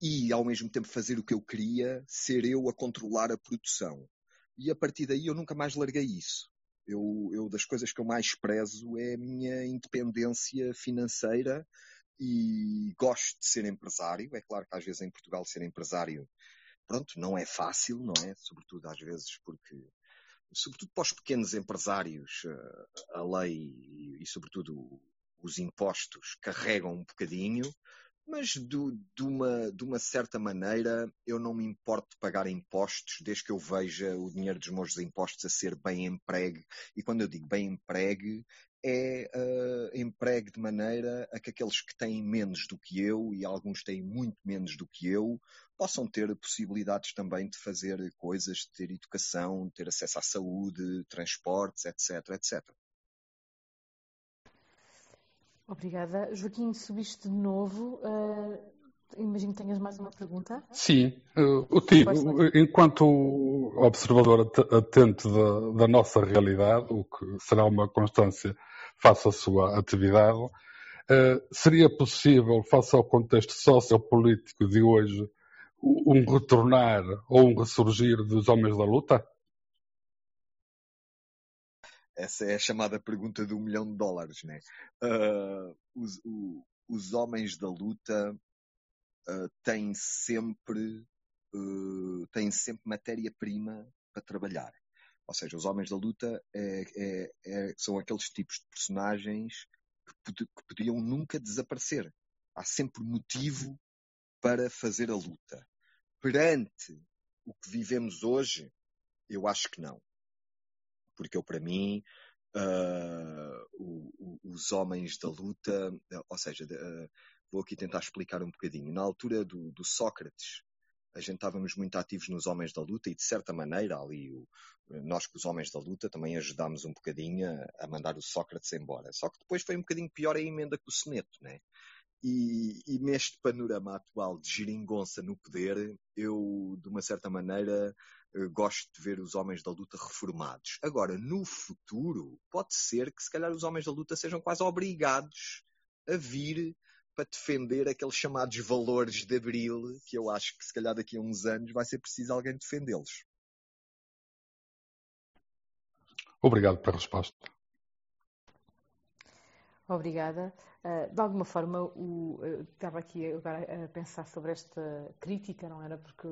e ao mesmo tempo fazer o que eu queria, ser eu a controlar a produção. E a partir daí eu nunca mais larguei isso. Eu, eu das coisas que eu mais prezo é a minha independência financeira e gosto de ser empresário. É claro que às vezes em Portugal ser empresário pronto, não é fácil, não é? Sobretudo às vezes porque, sobretudo para os pequenos empresários, eh, a lei e, e sobretudo os impostos carregam um bocadinho, mas do, de, uma, de uma certa maneira eu não me importo de pagar impostos desde que eu veja o dinheiro dos meus impostos a ser bem empregue. E quando eu digo bem empregue, é uh, empregue de maneira a que aqueles que têm menos do que eu, e alguns têm muito menos do que eu, possam ter possibilidades também de fazer coisas, de ter educação, de ter acesso à saúde, transportes, etc, etc. Obrigada. Joaquim, subiste de novo. Uh, imagino que tenhas mais uma pergunta. Sim. Uh, o Tigo, enquanto observador atento da, da, nossa realidade, o que será uma constância face à sua atividade, uh, seria possível, face ao contexto sociopolítico de hoje, um retornar ou um ressurgir dos homens da luta? Essa é a chamada pergunta do milhão de dólares, né? Uh, os, o, os, homens da luta uh, têm sempre uh, têm sempre matéria-prima para trabalhar. Ou seja, os homens da luta é, é, é, são aqueles tipos de personagens que, que podiam nunca desaparecer. Há sempre motivo para fazer a luta. Perante o que vivemos hoje, eu acho que não. Porque eu, para mim, uh, os homens da luta, ou seja, uh, vou aqui tentar explicar um bocadinho. Na altura do, do, Sócrates, a gente estávamos muito ativos nos homens da luta e, de certa maneira, ali, o, nós que os homens da luta também ajudámos um bocadinho a, a, mandar o Sócrates embora. Só que depois foi um bocadinho pior a emenda com o Seneto, né? E, e, neste panorama atual de geringonça no poder, eu, de uma certa maneira, gosto de ver os homens da luta reformados. Agora, no futuro, pode ser que se calhar os homens da luta sejam quase obrigados a vir para defender aqueles chamados valores de Abril, que eu acho que se calhar daqui a uns anos vai ser preciso alguém defendê-los. Obrigado pela resposta. Obrigada. Uh, de alguma forma, o, uh, estava aqui agora a pensar sobre esta crítica, não era? Porque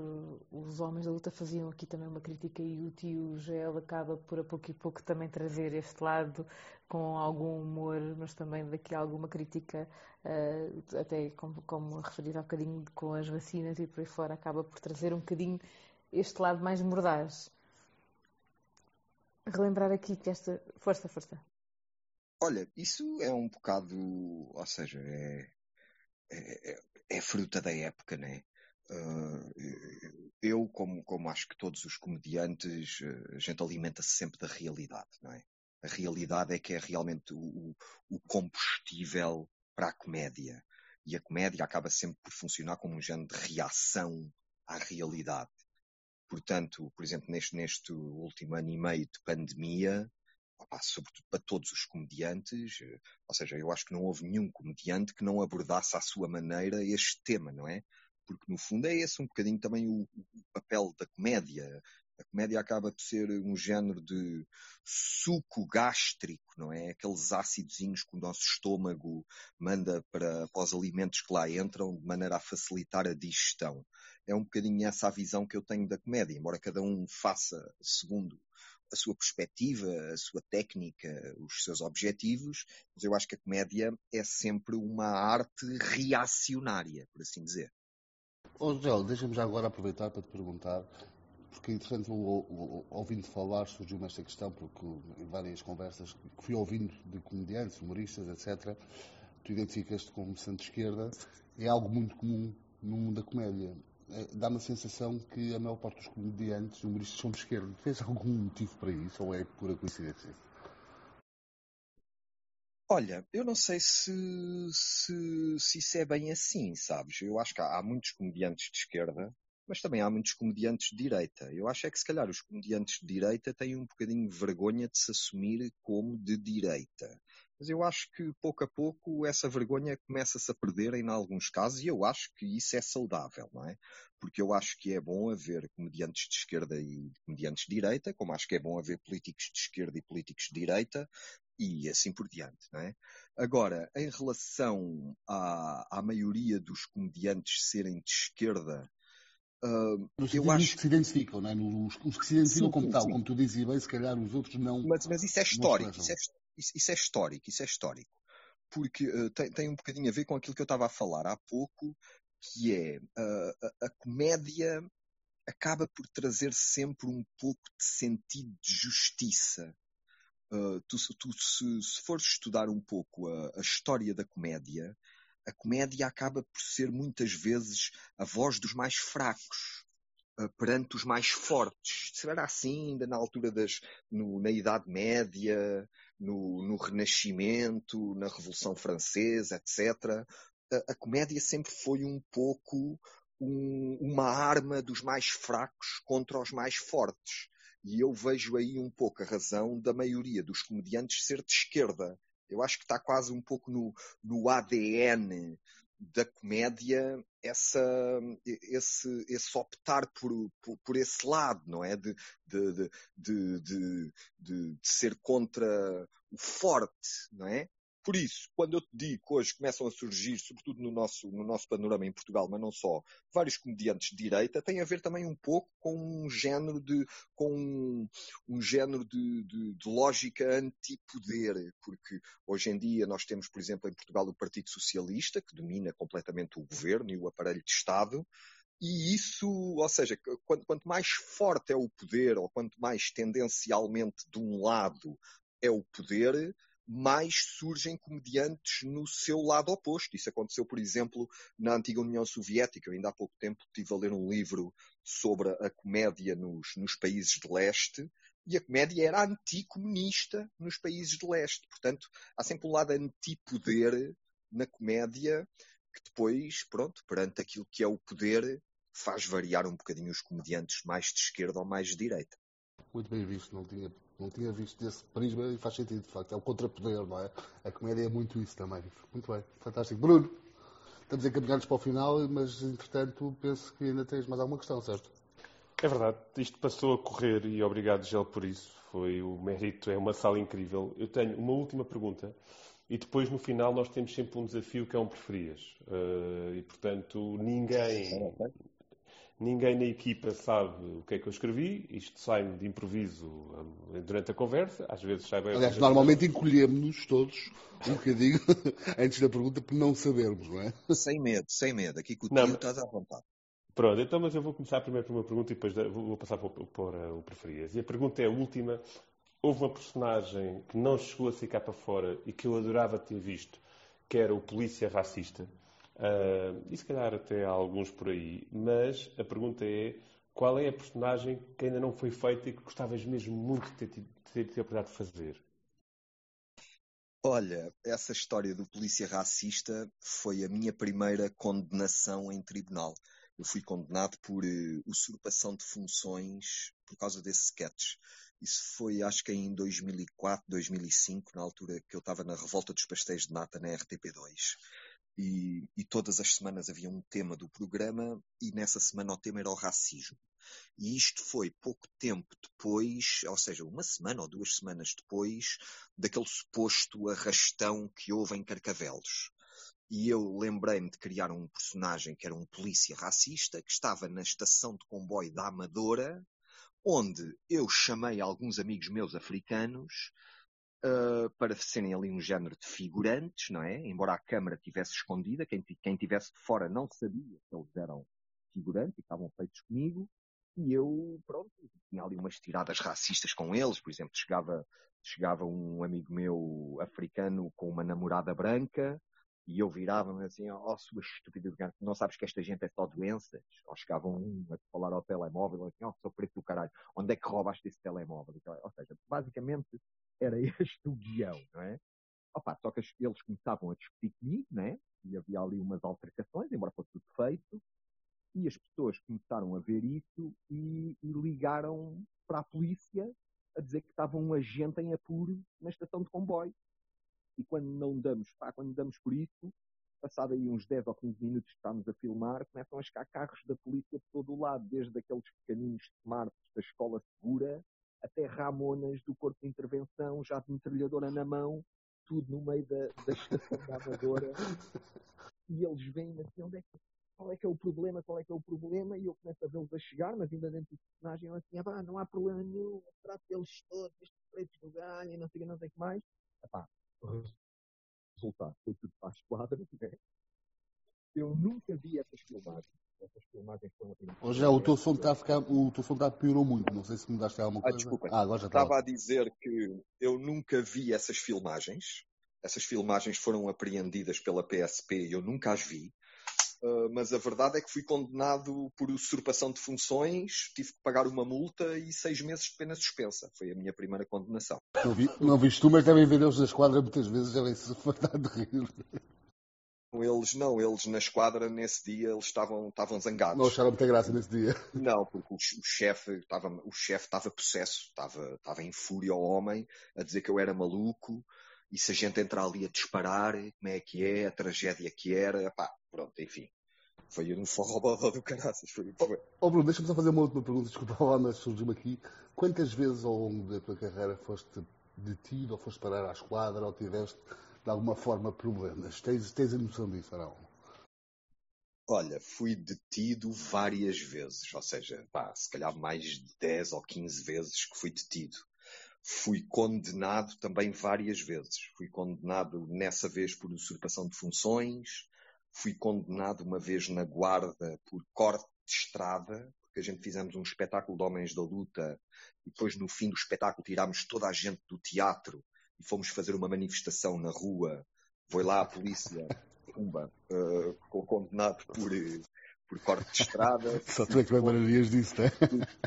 os homens da luta faziam aqui também uma crítica e o tio Gel acaba por a pouco e pouco também trazer este lado com algum humor, mas também daqui alguma crítica, uh, até como, como referir há bocadinho com as vacinas e por aí fora, acaba por trazer um bocadinho este lado mais mordaz. Relembrar aqui que esta. Força, força. Olha, isso é um bocado, ou seja, é, é, é, é fruta da época, né? Uh, eu, como, como acho que todos os comediantes, uh, a gente alimenta-se sempre da realidade, não é? A realidade é que é realmente o, o combustível para a comédia. E a comédia acaba sempre por funcionar como um género de reação à realidade. Portanto, por exemplo, neste, neste último ano e meio de pandemia, sobretudo para todos os comediantes, eh, ou seja, eu acho que não houve nenhum comediante que não abordasse à sua maneira este tema, não é? Porque no fundo é esse um bocadinho também o, o papel da comédia. A comédia acaba por ser um género de suco gástrico, não é? Aqueles ácidozinhos que o nosso estômago manda para, para os alimentos que lá entram, de maneira a facilitar a digestão. É um bocadinho essa a visão que eu tenho da comédia, embora cada um faça segundo a sua perspectiva, a sua técnica, os seus objetivos, mas eu acho que a comédia é sempre uma arte reacionária, por assim dizer. Ô, Joel, deixa-me já agora aproveitar para te perguntar porque entretanto, ouvindo falar, surgiu-me esta questão, porque em várias conversas que fui ouvindo de comediantes, humoristas, etc., tu identificas-te como centro-esquerda, é algo muito comum no mundo da comédia. É, dá-me a sensação que a maior parte dos comediantes, humoristas, são de esquerda. Fez algum motivo para isso ou é pura coincidência? Olha, eu não sei se, se, se isso é bem assim, sabes? Eu acho que há, há muitos comediantes de esquerda, mas também há muitos comediantes de direita. Eu acho é que se calhar os comediantes de direita têm um bocadinho vergonha de se assumir como de direita. Mas eu acho que pouco a pouco essa vergonha começa-se a perder em alguns casos e eu acho que isso é saudável, não é? Porque eu acho que é bom haver comediantes de esquerda e comediantes de direita, como acho que é bom haver políticos de esquerda e políticos de direita e assim por diante, não é? Agora, em relação à, à maioria dos comediantes serem de esquerda, Uh, eu acho que se identificam, não é? Os, os que se identificam sim, como sim, tal, sim. como tu dizias bem, se calhar os outros não. Mas, mas isso é histórico, isso é, isso, isso é histórico, isso é histórico. Porque uh, tem, tem um bocadinho a ver com aquilo que eu estava a falar há pouco, que é uh, a, a comédia acaba por trazer sempre um pouco de sentido de justiça. Uh, tu, tu se, se, fores estudar um pouco a, a, história da comédia, a comédia acaba por ser muitas vezes a voz dos mais fracos perante os mais fortes. Era assim ainda na altura das, no, na Idade Média, no, no Renascimento, na Revolução Francesa, etc. A, a comédia sempre foi um pouco um, uma arma dos mais fracos contra os mais fortes. E eu vejo aí um pouco a razão da maioria dos comediantes ser de esquerda. Eu acho que está quase um pouco no, no ADN da comédia essa, esse, esse optar por, por, por, esse lado, não é? De, de, de, de, de ser contra o forte, não é? Por isso, quando eu te digo que hoje começam a surgir, sobretudo no nosso, no nosso panorama em Portugal, mas não só, vários comediantes de direita, tem a ver também um pouco com um género de, com um, um género de, de, de lógica antipoder, porque hoje em dia nós temos, por exemplo, em Portugal o Partido Socialista, que domina completamente o governo e o aparelho de Estado, e isso, ou seja, quanto, mais forte é o poder, ou quanto mais tendencialmente de um lado é o poder, mais surgem comediantes no seu lado oposto. Isso aconteceu, por exemplo, na antiga União Soviética. Eu ainda há pouco tempo estive a ler um livro sobre a comédia nos, nos países de leste e a comédia era anticomunista nos países de leste. Portanto, há sempre um lado antipoder na comédia que depois, pronto, perante aquilo que é o poder, faz variar um bocadinho os comediantes mais de esquerda ou mais de direita. Muito bem visto, não tinha não tinha visto desse prisma e faz sentido, de facto. É o contrapoder, não é? A comédia é muito isso também. Muito bem, fantástico. Bruno, estamos encaminhados para o final, mas entretanto penso que ainda tens mais alguma questão, certo? É verdade, isto passou a correr e obrigado, Gel, por isso. Foi o mérito, é uma sala incrível. Eu tenho uma última pergunta e depois no final nós temos sempre um desafio que é um preferias. Uh, e portanto ninguém, Ninguém na equipa sabe o que é que eu escrevi, isto sai-me de improviso hum, durante a conversa, às vezes sai bem. Aliás, normalmente encolhemos-nos todos um bocadinho *laughs* antes da pergunta por não sabermos, não é? Sem medo, sem medo, aqui com o tio estás à vontade. Pronto, então mas eu vou começar primeiro por uma pergunta e depois vou passar por, por, uh, o preferias. E a pergunta é a última. Houve uma personagem que não chegou a ficar para fora e que eu adorava ter visto, que era o polícia racista. Uh, e se calhar até há alguns por aí, mas a pergunta é qual é a personagem que ainda não foi feita e que gostavas mesmo muito de ter, ter, ter oportunidade de fazer? Olha, essa história do polícia racista foi a minha primeira condenação em tribunal. Eu fui condenado por uh, usurpação de funções por causa desse sketch. Isso foi, acho que em 2004, 2005, na altura que eu estava na Revolta dos Pastéis de Nata na RTP2 e, e, todas as semanas havia um tema do programa e nessa semana o tema era o racismo. E isto foi pouco tempo depois, ou seja, uma semana ou duas semanas depois, daquele suposto arrastão que houve em Carcavelos. E eu lembrei-me de criar um personagem que era um polícia racista que estava na estação de comboio da Amadora, onde eu chamei alguns amigos meus africanos uh, para serem ali um género de figurantes, não é? Embora a câmara tivesse escondida, quem, quem tivesse de fora não sabia que eles eram figurantes e estavam feitos comigo. E eu, pronto, tinha ali umas tiradas racistas com eles, por exemplo, chegava, chegava um amigo meu africano com uma namorada branca e eu virava-me assim, ó, oh, sua estúpida, não sabes que esta gente é só doenças? Ou chegava um a falar ao telemóvel, assim, ó, oh, sou preto do caralho, onde é que roubaste esse telemóvel? Ou seja, basicamente era *laughs* este o guião, não é? Opa, só que eles começavam a discutir comigo, né? E havia ali umas altercações, embora fosse tudo feito, e as pessoas começaram a ver isso e, e ligaram para a polícia a dizer que estava um agente em apuro na estação de comboio e quando não damos, pá, quando damos por isso, passado aí uns 10 ou 15 minutos que estamos a filmar, começam a chegar carros da polícia por todo o lado, desde aqueles pequeninos smarts da escola segura até Ramonas do corpo de intervenção, já de metralhadora na mão, tudo no meio da, da estação da Amadora. E eles vêm assim, onde é que, qual é que é o problema, qual é que é o problema? E eu começo a vê-los a chegar, mas ainda dentro do personagem, eu assim, ah, não há problema nenhum, trato deles todos, estes pretos do ganho, não sei não sei o que mais. Epá, resultado foi tudo para a esquadra, né? Eu nunca vi essas filmagens. Essas filmagens foram Hoje é, o teu som está a ficar, o teu som está piorou muito, não sei se mudaste alguma ah, coisa. Ah, desculpa. Ah, agora já Estava a dizer que eu nunca vi essas filmagens. Essas filmagens foram apreendidas pela PSP e eu nunca as vi. Uh, mas a verdade é que fui condenado por usurpação de funções, tive que pagar uma multa e seis meses de pena suspensa. Foi a minha primeira condenação. Não, vi, não viste tu, mas devem ver eles na esquadra muitas vezes, devem se *laughs* fartar de rir. Eles não, eles na esquadra nesse dia eles estavam, estavam zangados. Não acharam muita graça nesse dia. *laughs* Não, porque o, o chefe estava, o chefe estava possesso, estava, estava em fúria ao homem, a dizer que eu era maluco, e se a gente entrar ali a disparar, como é que é, a tragédia que era, pá, pronto, enfim. Foi um forrobodó do caraças. Foi, foi. Oh, oh, Bruno, deixa-me só fazer uma última pergunta, desculpa *laughs* lá, mas surgiu-me aqui. Quantas vezes ao longo da tua carreira foste detido, ou foste parar à esquadra, ou tiveste de alguma forma problemas? Tens, tens a noção disso, não? Olha, fui detido várias vezes, ou seja, pá, se calhar mais de 10 ou 15 vezes que fui detido. Fui condenado também várias vezes. Fui condenado nessa vez por usurpação de funções, fui condenado uma vez na guarda por corte de estrada, porque a gente fizemos um espetáculo de Homens da Luta e depois no fim do espetáculo tirámos toda a gente do teatro e fomos fazer uma manifestação na rua. Foi lá a polícia, pumba, uh, condenado por, por corte de estrada. *laughs* Só tu é que lembrarias disso, né?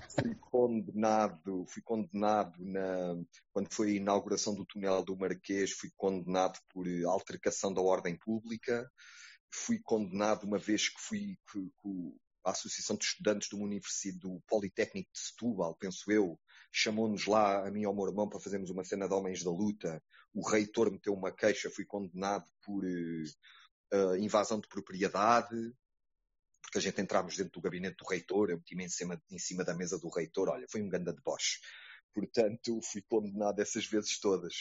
Fui condenado, fui condenado na, quando foi a inauguração do túnel do Marquês, fui condenado por altercação da ordem pública. Fui condenado uma vez que fui com a Associação de Estudantes de uma Universidade do Politécnico de Setúbal, penso eu, chamou-nos lá, a mim e ao meu irmão, para fazermos uma cena de Homens da Luta. O reitor meteu uma queixa, fui condenado por uh, invasão de propriedade porque a gente entrámos dentro do gabinete do reitor, eu meti-me em cima, em cima da mesa do reitor, olha, foi um ganda de Bosch. Portanto, fui condenado essas vezes todas.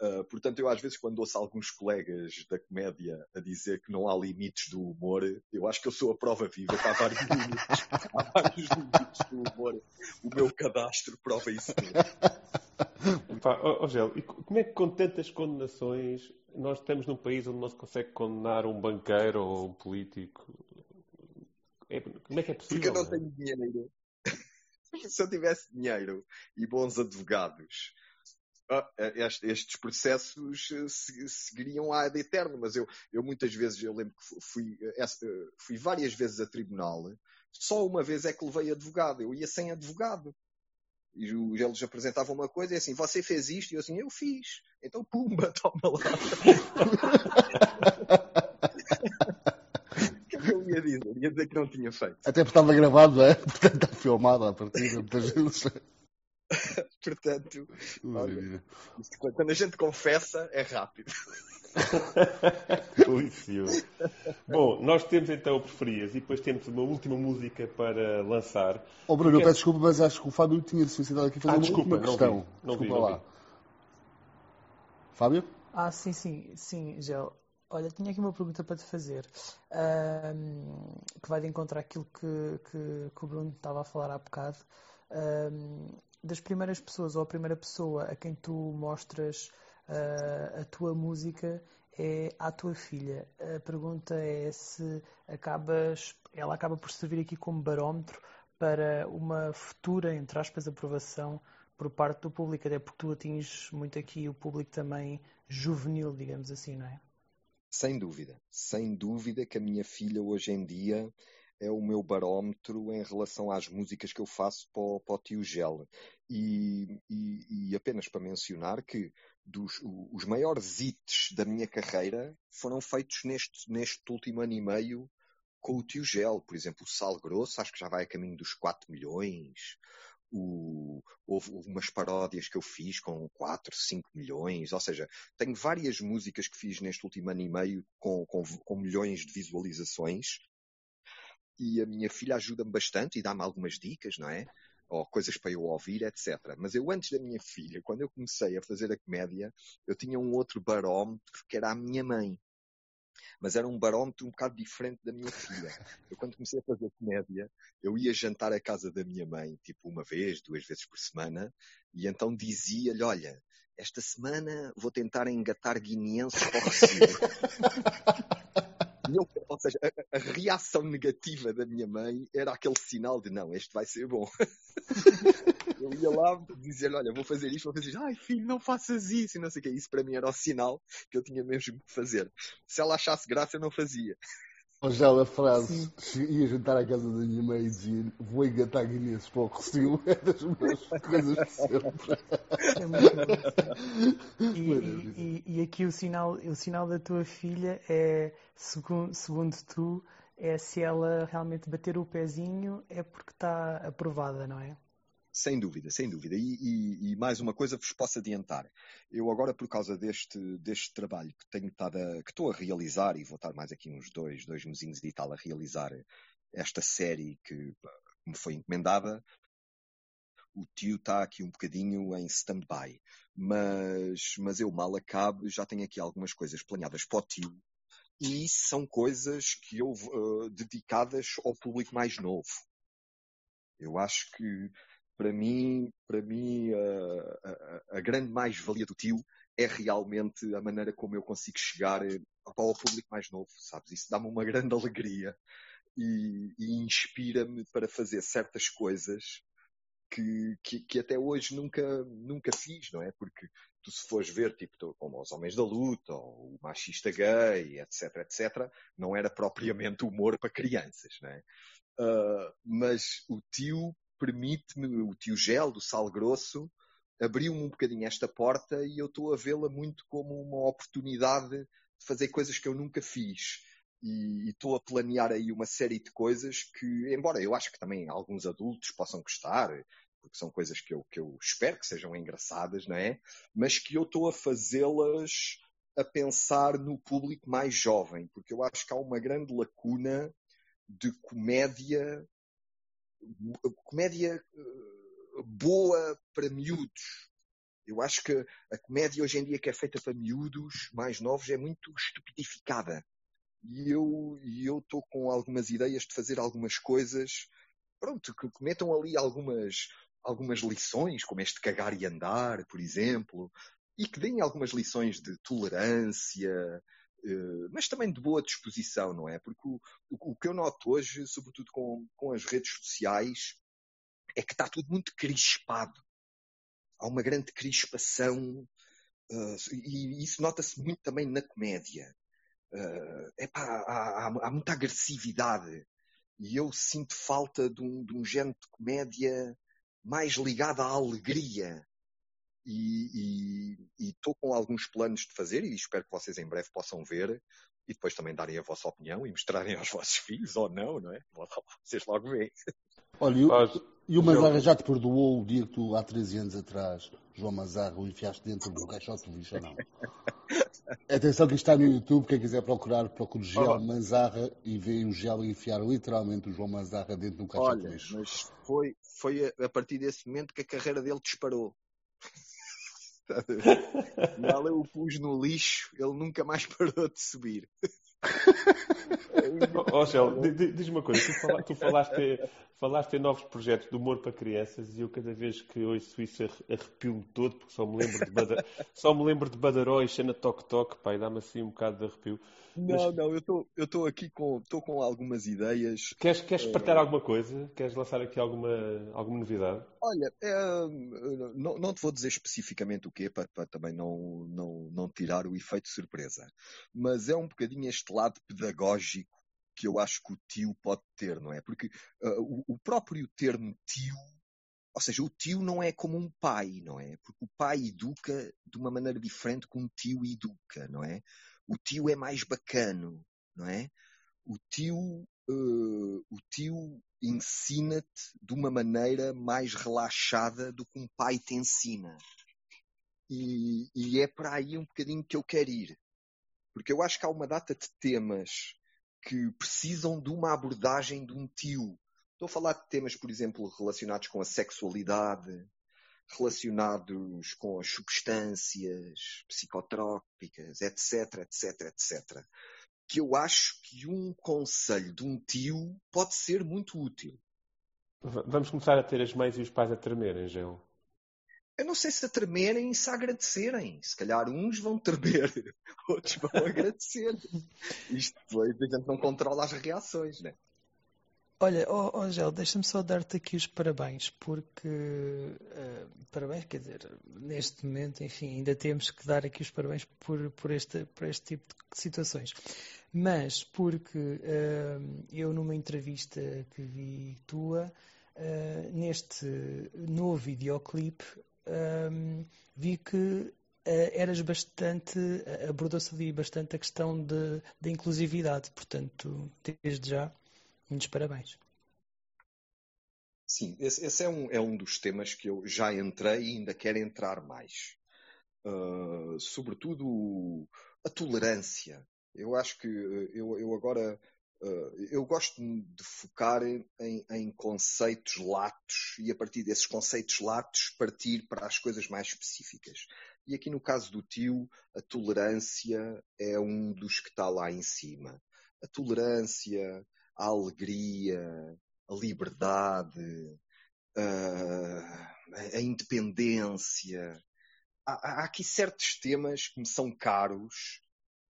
Uh, portanto, eu às vezes quando ouço alguns colegas da comédia a dizer que não há limites do humor, eu acho que eu sou a prova viva que há vários *laughs* limites, há vários limites do humor. O meu cadastro prova isso mesmo. Pá, oh, oh, e como é que com tantas condenações nós estamos num país onde não se consegue condenar um banqueiro ou um político? É, como é que é possível? Porque eu não tenho dinheiro. *laughs* Se eu tivesse dinheiro e bons advogados, ah, estes processos eh, seguiriam a de eterno, mas eu, eu muitas vezes, eu lembro que fui, eh, fui várias vezes a tribunal, só uma vez é que levei advogado, eu ia sem advogado. E eles apresentavam uma coisa e assim, você fez isto? E eu assim, eu fiz. Então, pumba, *laughs* toma lá. ia dizer? Ia dizer que não tinha feito. Até porque estava gravado, é? *laughs* Portanto, está filmado a partir de muitas vezes. *laughs* Portanto, olha, quando a gente confessa, é rápido. Delicioso. Bom, nós temos então o Preferias e depois temos uma última música para lançar. Oh, Bruno, eu peço desculpa, mas acho que o Fábio tinha solicitado aqui fazer ah, uma desculpa, última questão. Não vi, não desculpa vi, lá. Fábio? Ah, sim, sim, sim, Gel. Olha, tinha aqui uma pergunta para te fazer, um, que vai de encontrar aquilo que, que, que, o Bruno estava a falar há bocado. Um, das primeiras pessoas, ou a primeira pessoa a quem tu mostras uh, a tua música é à tua filha. A pergunta é se acabas, ela acaba por servir aqui como barómetro para uma futura, entre aspas, aprovação por parte do público, até porque tu atinges muito aqui o público também juvenil, digamos assim, não é? Sem dúvida, sem dúvida que a minha filha hoje em dia é o meu barómetro em relação às músicas que eu faço para o, para o tio Gel. E, e, e, apenas para mencionar que dos, os maiores hits da minha carreira foram feitos neste, neste último ano e meio com o tio Gel. Por exemplo, o Sal Grosso, acho que já vai a caminho dos 4 milhões. O, houve umas paródias que eu fiz com 4, 5 milhões, ou seja, tenho várias músicas que fiz neste último ano e meio com, com, com milhões de visualizações e a minha filha ajuda-me bastante e dá-me algumas dicas, não é? Ou coisas para eu ouvir, etc. Mas eu, antes da minha filha, quando eu comecei a fazer a comédia, eu tinha um outro barómetro que era a minha mãe. Mas era um barómetro um bocado diferente da minha filha. Eu, quando comecei a fazer comédia, eu ia jantar à casa da minha mãe, tipo uma vez, duas vezes por semana, e então dizia-lhe: Olha, esta semana vou tentar engatar guineenses para o *laughs* Ou seja, a, a, reação negativa da minha mãe era aquele sinal de não, este vai ser bom. *laughs* eu ia lá dizer, olha, vou fazer isto, vou fazer isto. Ai, filho, não faças isso, e não sei o que. Isso para mim era o sinal que eu tinha mesmo que fazer. Se ela achasse graça, eu não fazia. Ou já a frase, Sim. ia jantar à casa da minha mãe e dizia vou engatar guineenses para o Rocio, *laughs* é das minhas coisas de sempre. É muito e, e, e, aqui o sinal, o sinal da tua filha é, segundo, segundo tu, é se ela realmente bater o pezinho é porque está aprovada, não é? Sem dúvida, sem dúvida. E, e, e, mais uma coisa vos posso adiantar. Eu agora, por causa deste, deste trabalho que tenho estado a, que estou a realizar, e vou estar mais aqui uns dois, dois mesinhos e tal a realizar esta série que me foi encomendada, o tio está aqui um bocadinho em stand-by. Mas, mas eu mal acabe, já tenho aqui algumas coisas planeadas para o tio. E são coisas que eu uh, dedicadas ao público mais novo. Eu acho que para mim, para mim a, a, a grande mais-valia do tio é realmente a maneira como eu consigo chegar ao público mais novo, sabes? Isso dá-me uma *laughs* grande alegria e, e inspira-me para fazer certas coisas que, que, que, até hoje nunca, nunca fiz, não é? Porque tu se fores ver, tipo, como os Homens da Luta, ou o Machista Gay, etc, etc, não era propriamente humor para crianças, não é? Uh, mas o tio permite-me, o tio Gel do Sal Grosso, abriu-me um bocadinho esta porta e eu estou a vê-la muito como uma oportunidade de fazer coisas que eu nunca fiz. E estou a planear aí uma série de coisas que, embora eu acho que também alguns adultos possam gostar, porque são coisas que eu, que eu espero que sejam engraçadas, não é? Mas que eu estou a fazê-las a pensar no público mais jovem, porque eu acho que há uma grande lacuna de comédia comédia eh, boa para miúdos. Eu acho que a comédia hoje em dia que é feita para miúdos mais novos é muito estupidificada. E eu estou com algumas ideias de fazer algumas coisas, pronto, que cometam ali algumas algumas lições, como este cagar e andar, por exemplo, e que deem algumas lições de tolerância, mas também de boa disposição, não é? Porque o, o, que eu noto hoje, sobretudo com, com as redes sociais, é que está tudo muito crispado. Há uma grande crispação uh, e isso nota-se muito também na comédia. Uh, epá, há, há, há, muita agressividade e eu sinto falta de um, de um género de comédia mais ligado à alegria, e estou com alguns planos de fazer e espero que vocês em breve possam ver e depois também darem a vossa opinião e mostrarem *laughs* aos vossos filhos ou não, não é? Vocês logo veem. Olha, e o Mazarra já te perdoou o dia que tu, há 13 anos atrás, João Mazarra, o enfiaste dentro do caixote de lixo ou não? *laughs* Atenção que isto está no YouTube, quem quiser procurar, procure Gel oh. Mazarra e vê o Gel enfiar literalmente o João Mazarra dentro do caixote Olha, de lixo. mas foi, foi a partir desse momento que a carreira dele disparou. *laughs* Mal eu o pus no lixo, ele nunca mais *laughs* parou de subir. Ó oh, diz-me uma coisa, tu falaste, falaste em novos projetos de humor para crianças e eu cada vez que ouço isso arrepio-me todo, porque só me lembro de, Badar... *laughs* só me lembro de Badaró e Xana Toc Toc, pá, e dá-me assim um bocado de arrepio. Não, Mas... não, eu estou aqui com, com algumas ideias. Queres, queres partilhar alguma coisa? Queres lançar aqui alguma, alguma novidade? Olha, é, não, não te vou dizer especificamente o quê, para, para também não, não, não tirar o efeito surpresa, mas é um bocadinho este lado pedagógico que eu acho que o tio pode ter, não é? Porque uh, o, o próprio termo tio ou seja, o tio não é como um pai, não é? Porque o pai educa de uma maneira diferente que um tio educa, não é? O tio é mais bacano, não é? O tio, uh, o tio ensina-te de uma maneira mais relaxada do que um pai te ensina. E, e é para aí um bocadinho que eu quero ir. Porque eu acho que há uma data de temas que precisam de uma abordagem de um tio. Estou a falar de temas, por exemplo, relacionados com a sexualidade, relacionados com as substâncias psicotrópicas, etc, etc, etc. Que eu acho que um conselho de um tio pode ser muito útil. Vamos começar a ter as mães e os pais a tremerem, Gel. Eu não sei se a tremerem e se a agradecerem. Se calhar uns vão tremer, *laughs* outros vão *laughs* agradecer. Isto depois a gente não controla as reações, né? Olha, oh, oh Gel, deixa-me só dar-te aqui os parabéns, porque uh, parabéns, quer dizer, neste momento, enfim, ainda temos que dar aqui os parabéns por, por, este, por este tipo de situações. Mas porque uh, eu numa entrevista que vi tua, uh, neste novo videoclipe, vi que eras bastante, abordou-se ali bastante a questão da inclusividade, portanto, desde já Muitos parabéns. Sim, esse, esse, é, um, é um dos temas que eu já entrei e ainda quero entrar mais. Uh, sobretudo a tolerância. Eu acho que eu, eu agora eu gosto de focar em, em, conceitos latos e a partir desses conceitos latos partir para as coisas mais específicas. E aqui no caso do tio, a tolerância é um dos que está lá em cima. A tolerância, a alegria, a liberdade, a, a independência. Há, há, aqui certos temas que me são caros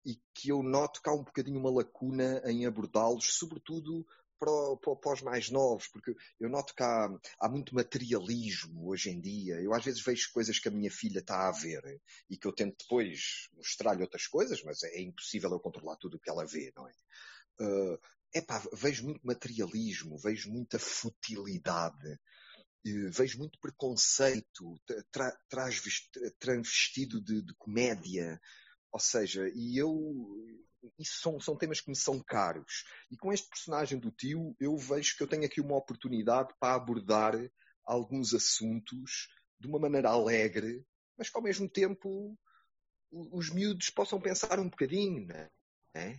e que eu noto que há um bocadinho uma lacuna em abordá-los, sobretudo para, para, os mais novos, porque eu noto que há, há, muito materialismo hoje em dia. Eu às vezes vejo coisas que a minha filha está a ver e que eu tento depois mostrar-lhe outras coisas, mas é, é impossível eu controlar tudo o que ela vê, não é? Uh, epá, vejo muito materialismo, vejo muita futilidade, vejo muito preconceito, tra, transvestido de, de, comédia. Ou seja, e eu. Isso são, são temas que me são caros. E com este personagem do tio, eu vejo que eu tenho aqui uma oportunidade para abordar alguns assuntos de uma maneira alegre, mas que ao mesmo tempo os miúdos possam pensar um bocadinho, né?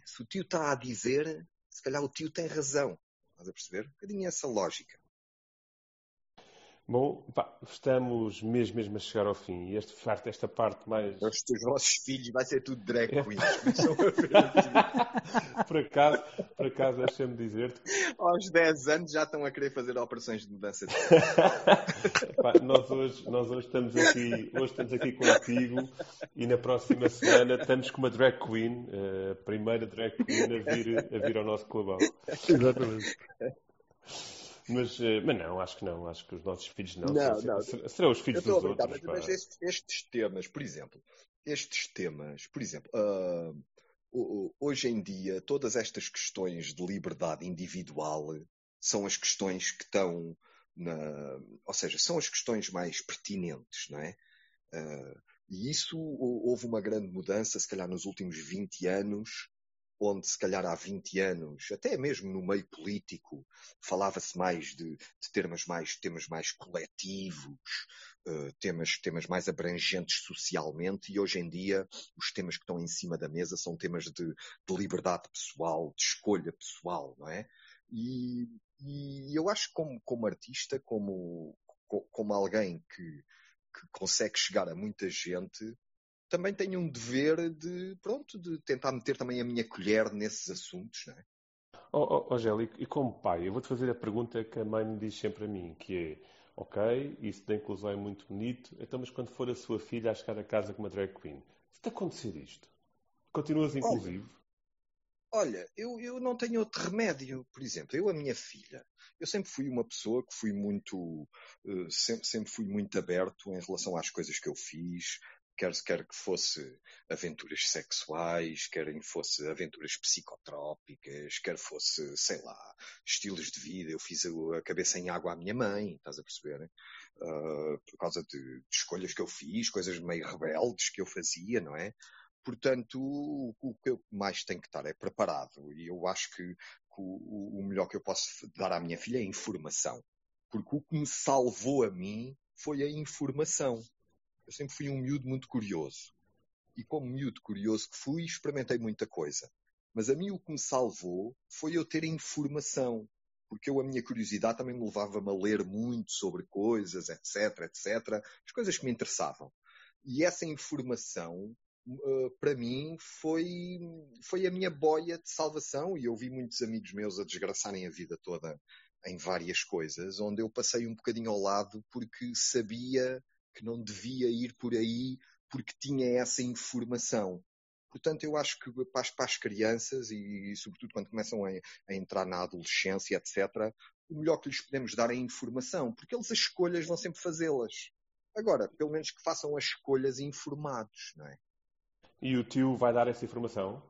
Se o tio está a dizer, se calhar o tio tem razão. Estás a perceber? Um bocadinho essa lógica. Bom, pá, estamos mesmo, mesmo a chegar ao fim. E este, esta parte mais. Os teus vossos filhos vai ser tudo drag queens. *laughs* por acaso, por acaso deixa-me dizer-te. Aos 10 anos já estão a querer fazer operações de mudança de *laughs* pá, nós, hoje, nós hoje estamos aqui, hoje estamos aqui contigo e na próxima semana estamos com uma drag queen, eh, a primeira drag queen a vir, a vir ao nosso clubão. Exatamente. Mas, eh, mas não, acho que não. Acho que os nossos filhos não. não, não. Serão os filhos dos outros. Mas, mas estes, estes, temas, por exemplo, estes temas, por exemplo, uh, hoje em dia, todas estas questões de liberdade individual são as questões que estão na, ou seja, são as questões mais pertinentes, não é? Uh, e isso houve uma grande mudança, se calhar nos últimos 20 anos, onde se calhar há 20 anos, até mesmo no meio político, falava-se mais de, de, temas mais, temas mais coletivos, uh, temas, temas mais abrangentes socialmente, e hoje em dia os temas que estão em cima da mesa são temas de, de liberdade pessoal, de escolha pessoal, não é? E, e eu acho que como, como artista, como, como alguém que, que consegue chegar a muita gente, também tenho um dever de, pronto, de tentar meter também a minha colher nesses assuntos, não é? Oh, oh, Gel, e como pai, eu vou-te fazer a pergunta que a mãe me diz sempre a mim, que é, ok, isso da inclusão é muito bonito, então mas quando for a sua filha a chegar a casa com uma drag queen, se te acontecer isto, continuas inclusivo? Olha, eu, eu não tenho outro remédio. Por exemplo, eu, a minha filha, eu sempre fui uma pessoa que fui muito, uh, sempre, sempre fui muito aberto em relação às coisas que eu fiz, quer, quer que fosse aventuras sexuais, quer que fosse aventuras psicotrópicas, quer fosse, sei lá, estilos de vida. Eu fiz a, a cabeça em água à minha mãe, estás a perceber? Uh, por causa de, de, escolhas que eu fiz, coisas meio rebeldes que eu fazia, não é? Portanto, o, o que eu mais tenho que estar é preparado. E eu acho que, que o, o melhor que eu posso dar à minha filha é informação. Porque o que me salvou a mim foi a informação. Eu sempre fui um miúdo muito curioso. E como miúdo curioso que fui, experimentei muita coisa. Mas a mim o que me salvou foi eu ter informação. Porque eu, a minha curiosidade também me levava-me a ler muito sobre coisas, etc, etc. As coisas que me interessavam. E essa informação Uh, para mim foi, foi a minha boia de salvação e eu vi muitos amigos meus a desgraçarem a vida toda em várias coisas, onde eu passei um bocadinho ao lado porque sabia que não devia ir por aí porque tinha essa informação. Portanto, eu acho que para as, para as crianças e, e, sobretudo quando começam a, a, entrar na adolescência, etc., o melhor que lhes podemos dar é informação, porque eles as escolhas vão sempre fazê-las. Agora, pelo menos que façam as escolhas informados, não é? E o tio vai dar essa informação?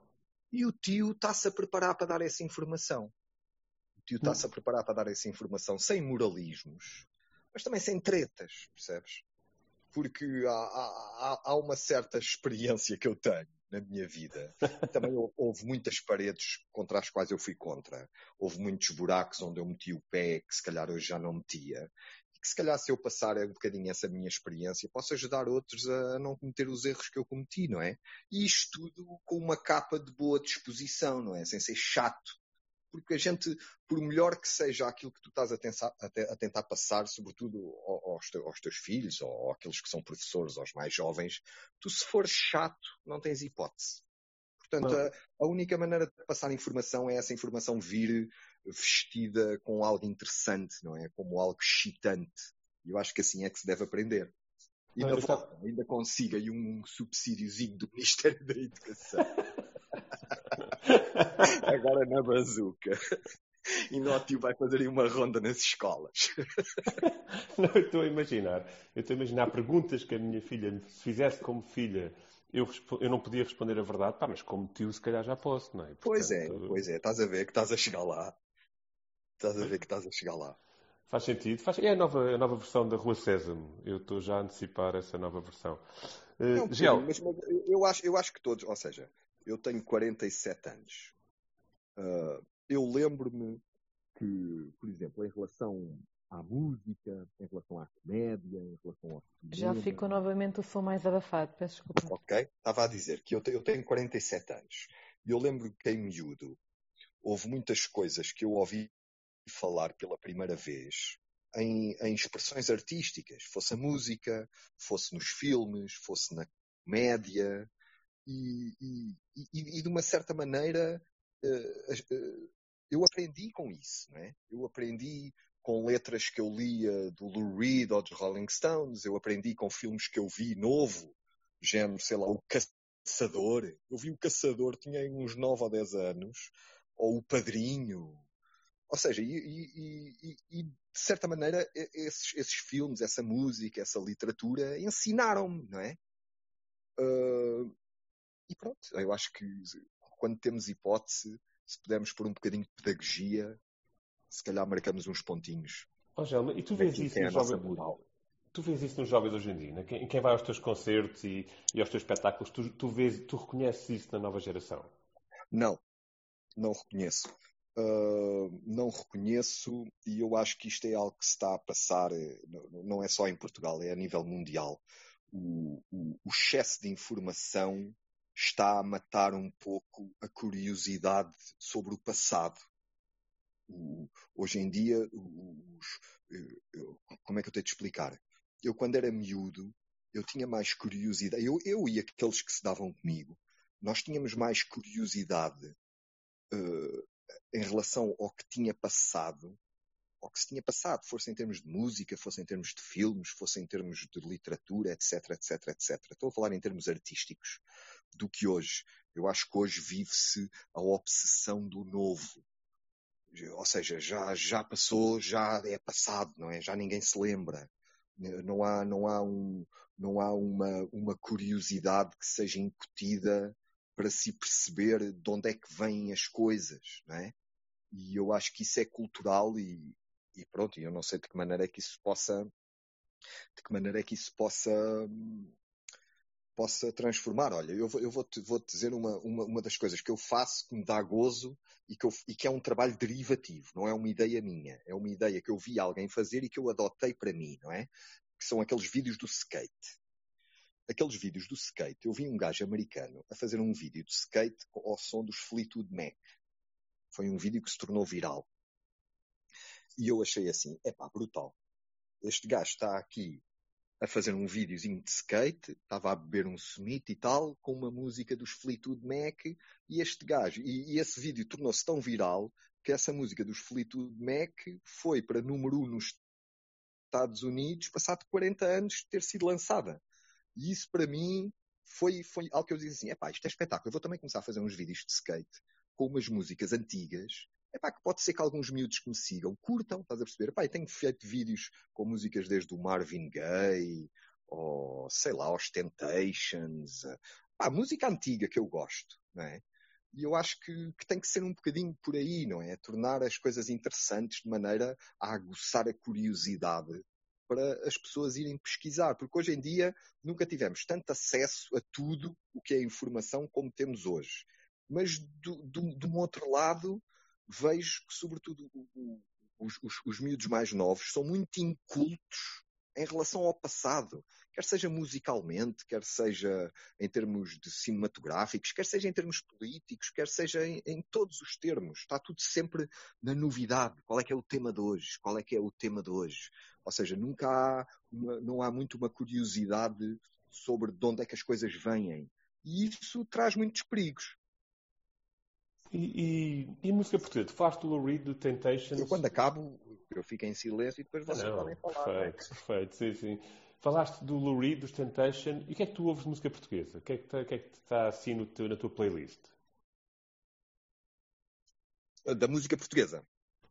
E o tio está-se a preparar para dar essa informação. O tio está-se a preparar para dar essa informação sem moralismos, mas também sem tretas, percebes? Porque há, há, há uma certa experiência que eu tenho na minha vida. *laughs* Também houve muitas paredes contra as quais eu fui contra. Houve muitos buracos onde eu meti o pé que se calhar hoje já não metia que se calhar se eu passar um bocadinho essa minha experiência, posso ajudar outros a não cometer os erros que eu cometi, não é? E isto tudo com uma capa de boa disposição, não é? Sem ser chato. Porque a gente, por melhor que seja aquilo que tu estás a, tentar, a tentar passar, sobretudo aos, te, aos teus filhos ou àqueles que são professores, aos mais jovens, tu se fores chato, não tens hipótese. Portanto, a, a, única maneira de passar informação é essa informação vir vestida com algo interessante, não é? Como algo excitante. E eu acho que assim é que se deve aprender. E ainda, volta, ainda consiga aí um subsídiozinho do Ministério da Educação. *laughs* *laughs* Agora na bazuca. E Nótio vai fazer aí uma ronda nas escolas. *laughs* Não, eu estou a imaginar. Eu estou a imaginar perguntas que a minha filha me fizesse como filha eu, eu não podia responder a verdade, pá, mas como tio se calhar já posso, não é? Portanto, pois é, pois é, estás a ver que estás a chegar lá. Estás a ver que estás a chegar lá. Faz sentido. Faz... É a nova, a nova versão da Rua Sésamo. Eu estou já a antecipar essa nova versão. Uh, não, Gel... mas, mas, eu, acho, eu acho que todos, ou seja, eu tenho 47 anos. Uh, eu lembro-me que, por exemplo, em relação à música, em relação à comédia, em relação ao cinema. Já ficou novamente o som mais abafado, peço desculpa. Ok, estava a dizer que eu, tenho, eu tenho 47 anos e eu lembro que em miúdo houve muitas coisas que eu ouvi falar pela primeira vez em, em expressões artísticas, fosse a música, fosse nos filmes, fosse na comédia e, e, e, e de uma certa maneira uh, uh, eu aprendi com isso, não é? Eu aprendi com letras que eu lia do Lou Reed ou dos Rolling Stones, eu aprendi com filmes que eu vi novo, género, sei lá, O Caçador. Eu vi O Caçador, tinha uns 9 ou 10 anos, ou O Padrinho. Ou seja, e, e, e, e de certa maneira esses, esses, filmes, essa música, essa literatura ensinaram-me, não é? Uh, e pronto, eu acho que quando temos hipótese, se pudermos pôr um bocadinho de pedagogia, se calhar marcamos uns pontinhos. Oh, Gelma, e tu vês isso nos jovens... Tu vês isso nos jovens hoje em dia, né? quem, quem vai aos teus concertos e, e aos teus espetáculos, tu, tu, vês, tu reconheces isso na nova geração? Não, não reconheço. Uh, não reconheço e eu acho que isto é algo que se está a passar, eh, não é só em Portugal, é a nível mundial. O, o, o excesso de informação está a matar um pouco a curiosidade sobre o passado o, hoje em dia, os, eu, como é que eu tenho de explicar? Eu, quando era miúdo, eu tinha mais curiosidade. Eu, eu e aqueles que se davam comigo, nós tínhamos mais curiosidade uh, em relação ao que tinha passado, ao que se tinha passado, fosse em termos de música, fosse em termos de filmes, fosse em termos de literatura, etc, etc, etc. Estou a falar em termos artísticos, do que hoje. Eu acho que hoje vive-se a obsessão do novo. Ou seja, já, já passou, já é passado, não é? Já ninguém se lembra. Não há, não há, um, não há uma, uma curiosidade que seja incutida para se perceber de onde é que vêm as coisas, não é? E eu acho que isso é cultural e, e pronto, eu não sei de que maneira é que isso possa, de que maneira é que isso possa, possa transformar. Olha, eu, vou, eu vou, -te, vou -te dizer uma, uma, uma das coisas que eu faço que me dá gozo e que, eu, e que é um trabalho derivativo, não é uma ideia minha, é uma ideia que eu vi alguém fazer e que eu adotei para mim, não é? Que são aqueles vídeos do skate. Aqueles vídeos do skate, eu vi um gajo americano a fazer um vídeo de skate ao som dos Fleetwood Mac. Foi um vídeo que se tornou viral. E eu achei assim, é pá, brutal. Este gajo está aqui a fazer um videozinho de skate, estava a beber um summit e tal, com uma música dos Fleetwood Mac, e este gajo, e, e esse vídeo tornou-se tão viral que essa música dos Fleetwood Mac foi para número 1 um nos Estados Unidos, passado 40 anos de ter sido lançada. E isso para mim foi, foi algo que eu disse assim, epá, isto é espetáculo, eu vou também começar a fazer uns vídeos de skate com umas músicas antigas, epá, que pode ser que alguns miúdos que me sigam curtam, estás a perceber? Epá, eu tenho feito vídeos com músicas desde o Marvin Gaye, ou sei lá, os Temptations, epá, música antiga que eu gosto, não é? E eu acho que, que, tem que ser um bocadinho por aí, não é? Tornar as coisas interessantes de maneira a aguçar a curiosidade para as pessoas irem pesquisar, porque hoje em dia nunca tivemos tanto acesso a tudo o que é informação como temos hoje. Mas do, do, de um outro lado, vejo que, sobretudo, os, os, os miúdos mais novos são muito incultos em relação ao passado, quer seja musicalmente, quer seja em termos de cinematográficos, quer seja em termos políticos, quer seja em, em, todos os termos. Está tudo sempre na novidade. Qual é que é o tema de hoje? Qual é que é o tema de hoje? Ou seja, nunca há uma, não há muito uma curiosidade sobre de onde é que as coisas vêm. E isso traz muitos perigos. E, e, e música portuguesa? Tu falaste do Lou Reed, do Temptations? Eu quando acabo, eu fico em silêncio e depois vocês não, podem falar. Perfeito, né? perfeito, sim, sim. Falaste do Lou Reed, dos Temptation. E o que é que tu ouves de música portuguesa? O que é que está, que é está assim no teu, na tua playlist? Da música portuguesa?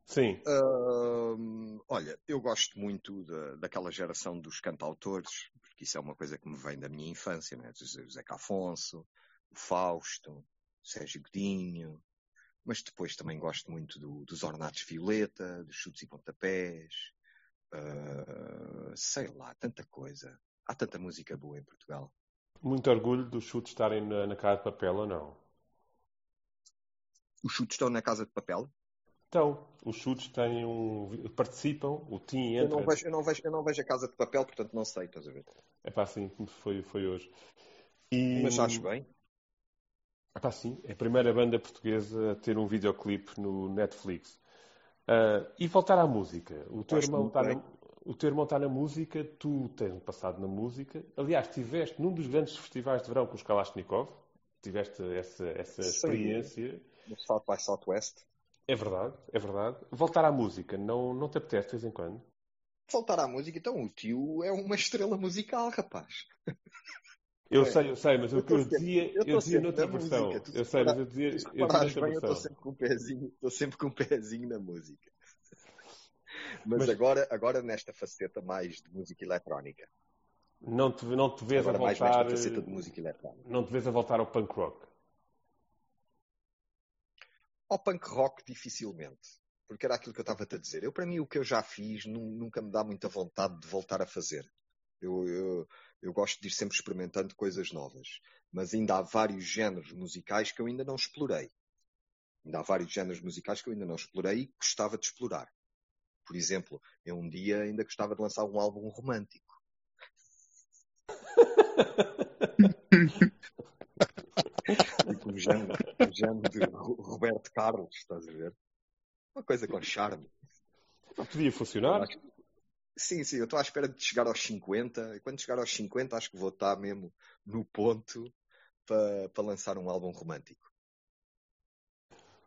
Sim. Uh, olha, eu gosto muito da, daquela geração dos cantautores, porque isso é uma coisa que me vem da minha infância, né? Zeca Afonso, o Fausto, Sérgio Godinho, mas depois também gosto muito do, dos Ornatos Violeta, dos Chutes e Pontapés, uh, sei lá, tanta coisa. Há tanta música boa em Portugal. Muito orgulho dos chutes estarem na, na Casa de Papel ou não? Os chutes estão na Casa de Papel? Então, os chutes têm um, participam, o Tim entra. Eu não, vejo, eu, não vejo, eu não vejo a Casa de Papel, portanto não sei, estás a ver? É pá, assim, foi, foi hoje. E... Mas acho bem. Ah, sim, é a primeira banda portuguesa a ter um videoclipe no Netflix. Uh, e voltar à música. O teu, irmão está na, o teu irmão está na música, tu tens passado na música. Aliás, estiveste num dos grandes festivais de verão com os Kalashnikov. Tiveste essa, essa experiência. No South by Southwest. É verdade, é verdade. Voltar à música, não, não te apetece de vez em quando? Voltar à música, então o tio é uma estrela musical, rapaz. Eu é. sei, eu sei, mas eu, o que eu dizia, eu, eu dizia noutra versão. Eu sei, mas eu dizia, eu dizia noutra bem, Eu estou sempre com um pezinho, estou sempre com um pezinho na música. *laughs* Mas, mas, agora, agora nesta faceta mais de música eletrónica. Não te, não te vês agora a voltar. Mais nesta faceta de música eletrónica. Não te vês a voltar ao punk rock? Ao punk rock, dificilmente. Porque era aquilo que eu estava a dizer. Eu, para mim, o que eu já fiz nunca me dá muita vontade de voltar a fazer. Eu, eu, eu gosto de ir sempre experimentando coisas novas. Mas ainda há vários géneros musicais que eu ainda não explorei. Ainda há vários géneros musicais que eu ainda não explorei e gostava de explorar. Por exemplo, eu um dia ainda gostava de lançar um álbum romântico. *laughs* o género, o género de Roberto Carlos, estás a ver? Uma coisa com charme. Podia funcionar? Sim, sim, eu estou à espera de chegar aos 50. E quando chegar aos 50, acho que vou estar mesmo no ponto para, lançar um álbum romântico.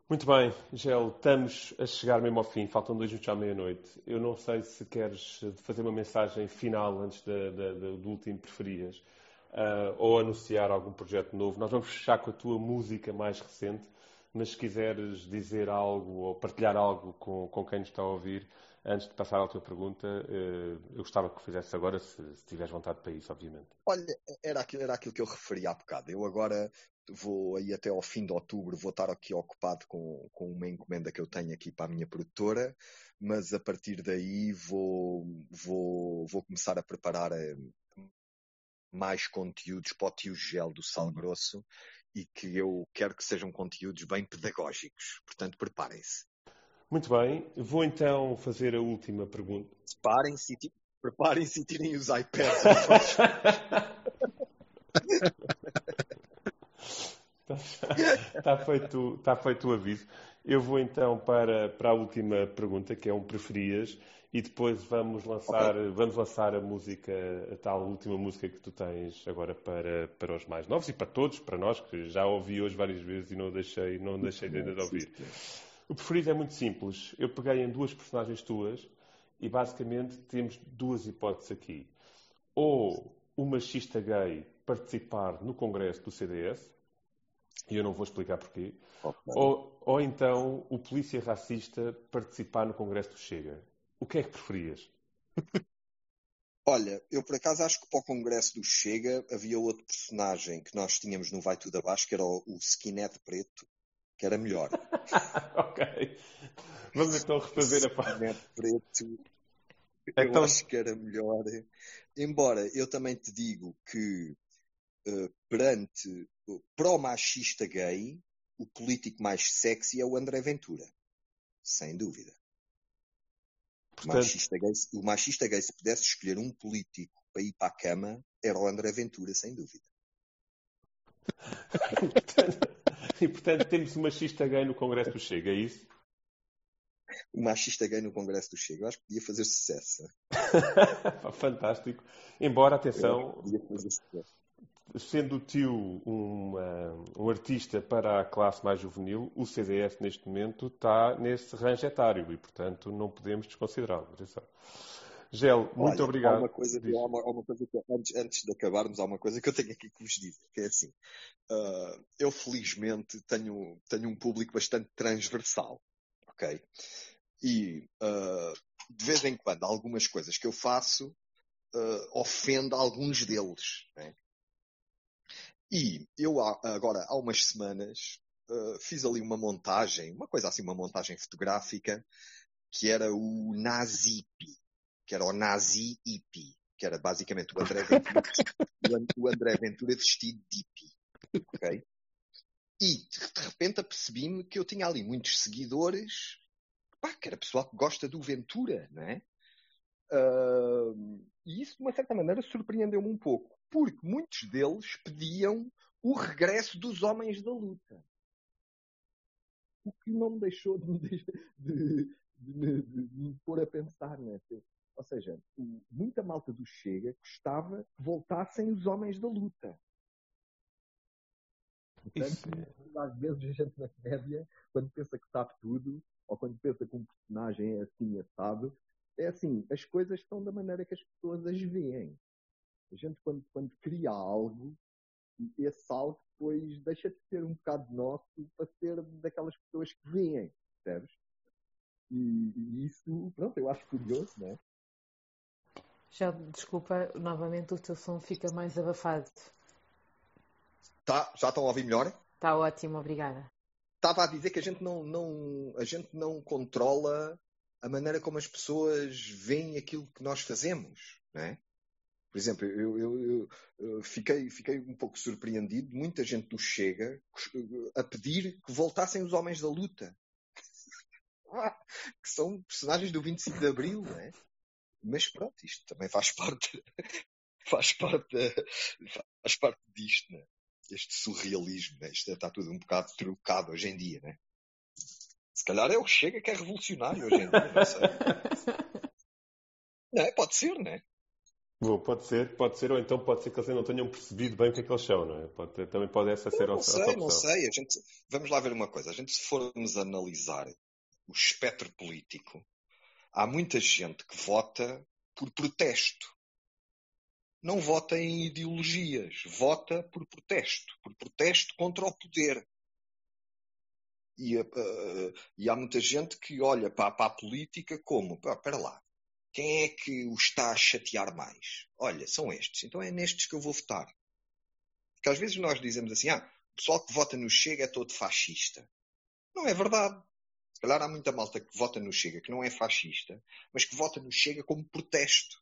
Muito bem, Gel, estamos a chegar mesmo ao fim, faltam dois minutos à meia-noite. Eu não sei se queres fazer uma mensagem final antes do último preferias uh, ou anunciar algum projeto novo. Nós vamos fechar com a tua música mais recente, mas se quiseres dizer algo ou partilhar algo com, com quem nos está a ouvir, antes de passar à tua pergunta, uh, eu gostava que fizesse agora, se, se tiveres vontade para isso, obviamente. Olha, era aquilo, era aquilo que eu referi há bocado. Eu agora vou aí até ao fim de outubro, vou estar aqui ocupado com, com uma encomenda que eu tenho aqui para a minha produtora, mas a partir daí vou, vou, vou começar a preparar eh, mais conteúdos para o tio gel do Sal Grosso e que eu quero que sejam conteúdos bem pedagógicos. Portanto, preparem-se. Muito bem, vou então fazer a última pergunta. Preparem-se e, preparem-se e tirem os iPads. Está *laughs* feito, está feito o aviso. Eu vou então para, para a última pergunta, que é um preferias, e depois vamos lançar, okay. vamos lançar a música, a tal última música que tu tens agora para, para os mais novos e para todos, para nós, que já ouvi hoje várias vezes e não deixei, não deixei de, de ouvir. O preferido é muito simples. Eu peguei em duas personagens tuas e basicamente temos duas hipóteses aqui. Ou o machista gay participar no congresso do CDS, e eu não vou explicar porquê. Okay. Ou, ou então o polícia racista participar no Congresso do Chega. O que é que preferias? *laughs* Olha, eu por acaso acho que para o Congresso do Chega havia outro personagem que nós tínhamos no Vai Tudo Abaixo, que era o, o Skinhead Preto, que era melhor. *laughs* ok. Vamos então refazer a parte. Preto, eu então... acho que era melhor. Embora eu também te digo que uh, perante pró-machista gay, o político mais sexy é o André Ventura. Sem dúvida. Portanto... O, machista gay, o machista gay, se pudesse escolher um político para ir para a cama, era o André Ventura, sem dúvida. E portanto temos o machista gay no Congresso do Chega, é isso? O machista gay no Congresso do Chega. Eu acho que podia fazer sucesso. *laughs* Fantástico. Embora, atenção, sendo o tio um, um, artista para a classe mais juvenil, o CDF neste momento está nesse range etário e, portanto, não podemos desconsiderá-lo. Gel, muito Olha, obrigado. Há uma coisa, há uma, há uma coisa que, antes, antes, de acabarmos, há uma coisa que eu tenho aqui que vos dizer, que é assim, uh, eu felizmente tenho, tenho um público bastante transversal, ok? E uh, de vez em quando algumas coisas que eu faço uh, ofende alguns deles, né? E eu, agora, há umas semanas, uh, fiz ali uma montagem, uma coisa assim, uma montagem fotográfica, que era o Nazipi, que era o Nazi Ipi, que era basicamente o André *laughs* Ventura, o André Ventura vestido de hippie. Ok? E de repente apercebi-me que eu tinha ali muitos seguidores, pá, que era pessoal que gosta do Ventura, não é? Uh, e isso, de uma certa maneira, surpreendeu-me um pouco porque muitos deles pediam o regresso dos homens da luta. O que não me deixou de me, de, de, de me pôr a pensar, né? Ou seja, muita malta do Chega gostava que voltassem os homens da luta. Portanto, é... às vezes a gente na comédia, quando pensa que sabe tudo, ou quando pensa que um personagem é assim assado, é assim, as coisas estão da maneira que as pessoas as veem. A gente, quando, quando cria algo, esse algo depois deixa de ser um bocado nosso para ser daquelas pessoas que veem, percebes? E, e, isso, pronto, eu acho curioso, não é? Já, desculpa, novamente o teu som fica mais abafado. Tá, já estão a ouvir melhor? Está ótimo, obrigada. Estava a dizer que a gente não, não, a gente não controla a maneira como as pessoas veem aquilo que nós fazemos, não é? Por exemplo, eu, eu, eu, fiquei, fiquei um pouco surpreendido, muita gente do Chega a pedir que voltassem os homens da luta. *laughs* que são personagens do 25 de Abril, não é? Mas pronto, isto também faz parte, *laughs* faz parte, faz parte disto, né? Este surrealismo, né? Isto está tudo um bocado trocado hoje em dia, né? Se calhar é o Chega que é revolucionário hoje em dia, não sei. *laughs* Não é? Pode ser, não é? Bom, pode ser, pode ser, ou então pode ser que eles não tenham percebido bem o que é que eles são, não é? Pode ter, também pode essa ser não, a, não sei, não sei. A gente, vamos lá ver uma coisa. A gente, se formos analisar o espectro político, há muita gente que vota por protesto. Não vota em ideologias, vota por protesto, por protesto contra o poder. E, uh, e há muita gente que olha para, para a política como, espera lá, quem é que o está a chatear mais? Olha, são estes, então é nestes que eu vou votar. Porque às vezes nós dizemos assim, ah, o pessoal que vota no Chega é todo fascista. Não é verdade. Se calhar há muita malta que vota no Chega que não é fascista, mas que vota no Chega como protesto.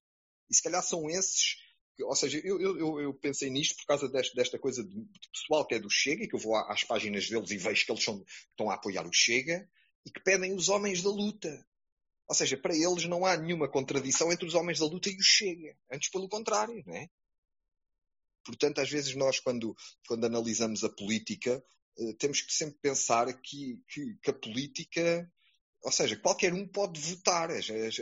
E se calhar são esses ou seja, eu, eu, eu, pensei nisto por causa desta, desta coisa de, de, pessoal que é do Chega, e que eu vou às páginas deles e vejo que eles são, estão a apoiar o Chega, e que pedem os homens da luta. Ou seja, para eles não há nenhuma contradição entre os homens da luta e o Chega. Antes pelo contrário, não é? Portanto, às vezes nós, quando, quando analisamos a política, temos que sempre pensar que, que, que, a política, ou seja, qualquer um pode votar. A, gente,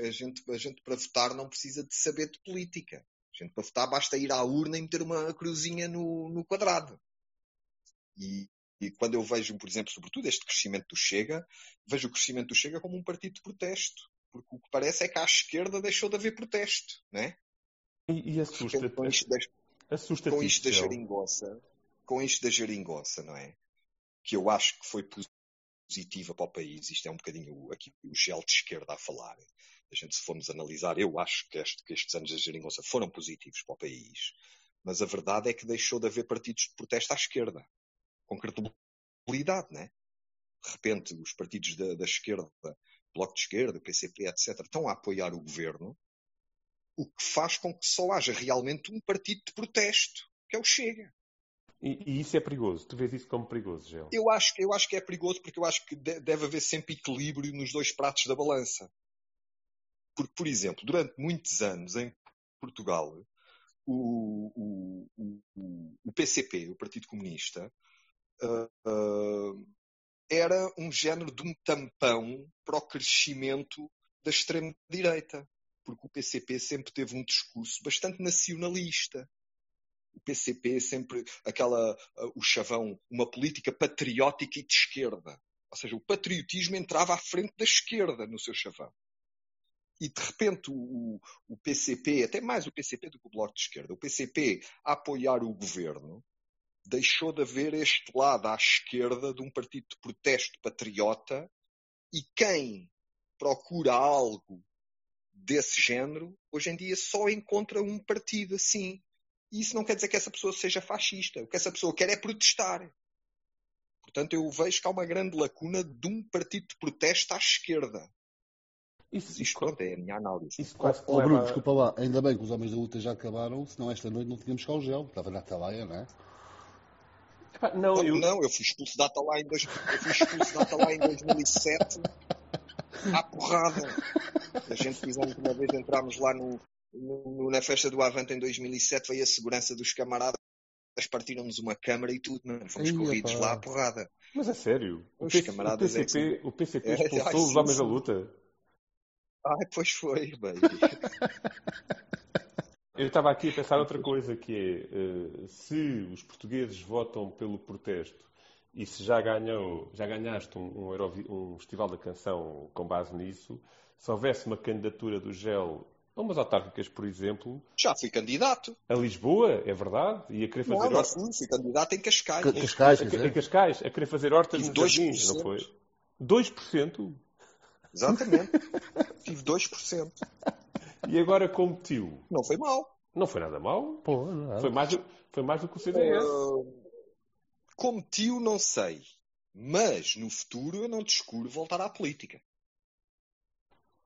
a gente para votar não precisa de saber de política. A gente para votar basta ir à urna e meter uma cruzinha no, no quadrado. E, e, quando eu vejo, por exemplo, sobretudo este crescimento do Chega, vejo o crescimento do Chega como um partido de protesto. Porque o que parece é que à esquerda deixou de haver protesto, não é? E, e assusta com isto, da, assusta com isto da geringonça, com isto da não é? Que eu acho que foi positiva para o país. Isto é um bocadinho aqui o gel de esquerda a falar a gente se formos analisar, eu acho que, este, que estes anos da geringonça foram positivos para o país, mas a verdade é que deixou de haver partidos de protesto à esquerda, com credibilidade, né? De repente, os partidos da, da esquerda, Bloco de Esquerda, PCP, etc., estão a apoiar o governo, o que faz com que só haja realmente um partido de protesto, que é o Chega. E, e, isso é perigoso? Tu vês isso como perigoso, Gel? Eu acho, eu acho que é perigoso porque eu acho que deve haver sempre equilíbrio nos dois pratos da balança. Porque, por exemplo, durante muitos anos em Portugal, o, o, o, o PCP, o Partido Comunista, uh, uh, era um género de um tampão para o crescimento da extrema-direita. Porque o PCP sempre teve um discurso bastante nacionalista. O PCP sempre, aquela, uh, o chavão, uma política patriótica e de esquerda. Ou seja, o patriotismo entrava à frente da esquerda no seu chavão e de repente o, o, PCP, até mais o PCP do que o Bloco de Esquerda, o PCP a apoiar o governo, deixou de haver este lado à esquerda de um partido de protesto patriota e quem procura algo desse género, hoje em dia só encontra um partido assim. E isso não quer dizer que essa pessoa seja fascista. O que essa pessoa quer é protestar. Portanto, eu vejo que há uma grande lacuna de um partido de protesto à esquerda. Isso, Isto pronto, é a minha análise. Isso quase oh, Bruno, desculpa lá, ainda bem que os homens da luta já acabaram, senão esta noite não tínhamos cá o gel, estava na Atalaia, não é? Não, não, eu... não, eu fui expulso da Atalaia em, dois... eu fui expulso da Atalaia em 2007 à porrada. A gente fizemos uma vez, entrámos lá no, no, na festa do Avante em 2007, veio a segurança dos camaradas, partiram-nos uma câmara e tudo, mano. Fomos Ia, corridos pá. lá à porrada. Mas é sério? Os o, PC, camaradas o PCP, é assim. o PCP expulsou é, os homens da luta? Ah, pois foi, bem. *laughs* Eu estava aqui a pensar outra coisa, que é, eh, se os portugueses votam pelo protesto e se já ganhou, já ganhaste um, um, um festival da canção com base nisso, se houvesse uma candidatura do GEL a umas autárquicas, por exemplo. Já fui candidato. A Lisboa, é verdade? E a querer fazer não, hortas. Fui, fui candidato em Cascais. Cascais, em, em, Cascais, a querer fazer hortas nos jardins, não foi? 2%? Exatamente. *laughs* Tive 2%. E agora competiu? Não foi mal. Não foi nada mal. Pô, foi, mais, foi mais do que o CDS. Uh, competiu, não sei. Mas no futuro eu não descuro voltar à política.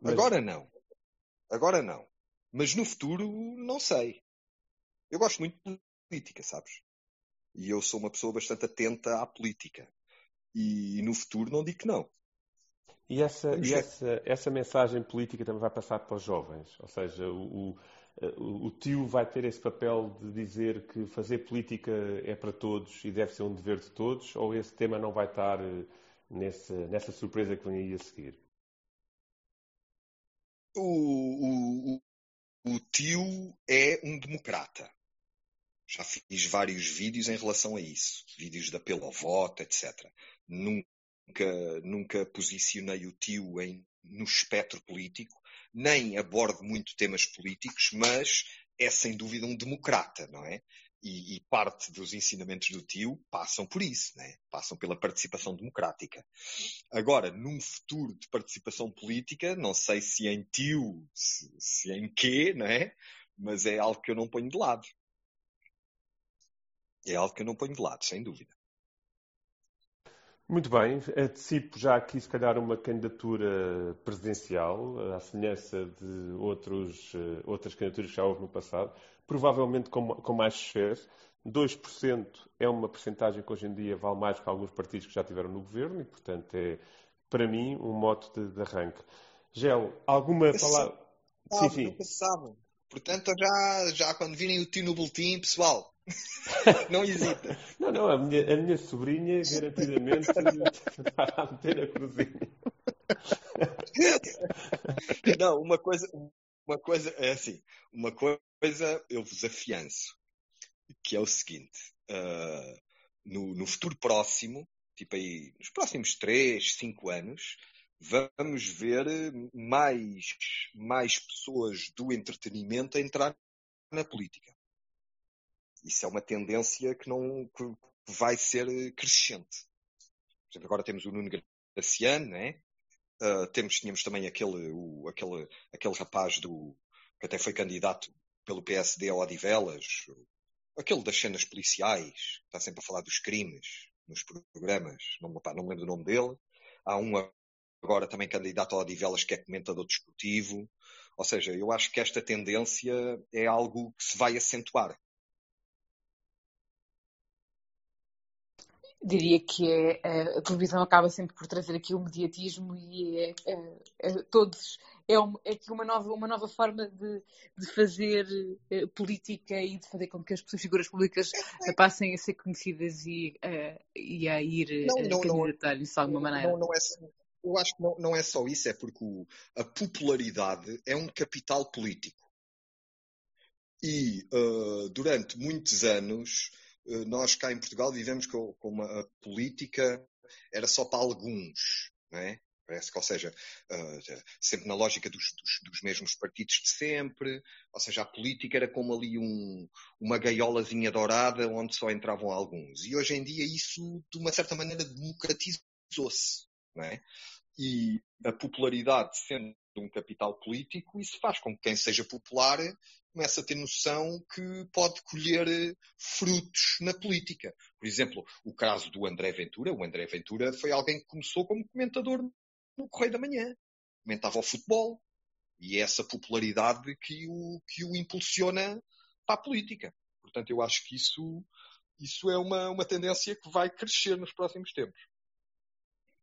Mas... Agora não. Agora não. Mas no futuro não sei. Eu gosto muito de política, sabes? E eu sou uma pessoa bastante atenta à política. E no futuro não digo que não. E, essa, e essa, essa mensagem política também vai passar para os jovens? Ou seja, o, o, o tio vai ter esse papel de dizer que fazer política é para todos e deve ser um dever de todos? Ou esse tema não vai estar eh, nessa, nessa surpresa que vem aí a seguir? O, o, o tio é um democrata. Já fiz vários vídeos em relação a isso, vídeos de apelo ao voto, etc. Nunca, nunca posicionei o tio em, no espectro político, nem abordo muito temas políticos, mas é sem dúvida um democrata, não é? E, e, parte dos ensinamentos do tio passam por isso, né? passam pela participação democrática. Agora, num futuro de participação política, não sei se em tio, se, se em quê, né? mas é algo que eu não ponho de lado. É algo que eu não ponho de lado, sem dúvida. Muito bem, antecipo já aqui se calhar uma candidatura presidencial, à semelhança de outros, eh, outras candidaturas que já houve no passado, provavelmente com, com mais sucesso. 2% é uma percentagem que hoje em dia vale mais que alguns partidos que já tiveram no governo e, portanto, é, para mim, um mote de, de arranque. Gel, alguma palavra? Sim, sim. Portanto, já, já quando virem o tio no boletim, pessoal, *laughs* não hesita. Não, não, a minha, a minha sobrinha garantidamente vai a meter a cruzinha. Não, uma coisa, uma coisa é assim, uma coisa eu vos afianço, que é o seguinte, uh, no, no futuro próximo, tipo aí, nos próximos 3, 5 anos, vamos ver mais, mais pessoas do entretenimento a entrar na política. Isso é uma tendência que não que vai ser crescente. Por exemplo, agora temos o Nuno Graciano, né? Uh, temos, tínhamos também aquele, o, aquele, aquele rapaz do, que até foi candidato pelo PSD ao Odivelas, aquele das cenas policiais, está sempre a falar dos crimes nos programas, não, não me lembro do nome dele. Há um agora também candidato ao Odivelas que é comentador desportivo. Ou seja, eu acho que esta tendência é algo que se vai acentuar. Diria que é, a televisão acaba sempre por trazer aqui o mediatismo e é, é, é todos é, um, é aqui uma nova, uma nova forma de, de fazer é, política e de fazer com que as figuras públicas passem a ser conhecidas e, uh, e a ir candidatar-se de alguma maneira. Não, não é, eu acho que não, não é só isso, é porque o, a popularidade é um capital político. E uh, durante muitos anos eh, nós cá em Portugal vivemos com, com uma política era só para alguns, não é? Parece que, ou seja, uh, sempre na lógica dos, dos, dos, mesmos partidos de sempre, ou seja, a política era como ali um, uma gaiolazinha dourada onde só entravam alguns. E hoje em dia isso, de uma certa maneira, democratizou-se, é? E a popularidade sendo um capital político, isso faz com que quem seja popular começa a ter noção que pode colher frutos na política. Por exemplo, o caso do André Ventura. O André Ventura foi alguém que começou como comentador no Correio da Manhã. Comentava o futebol. E é essa popularidade que o, que o impulsiona para a política. Portanto, eu acho que isso, isso é uma, uma tendência que vai crescer nos próximos tempos.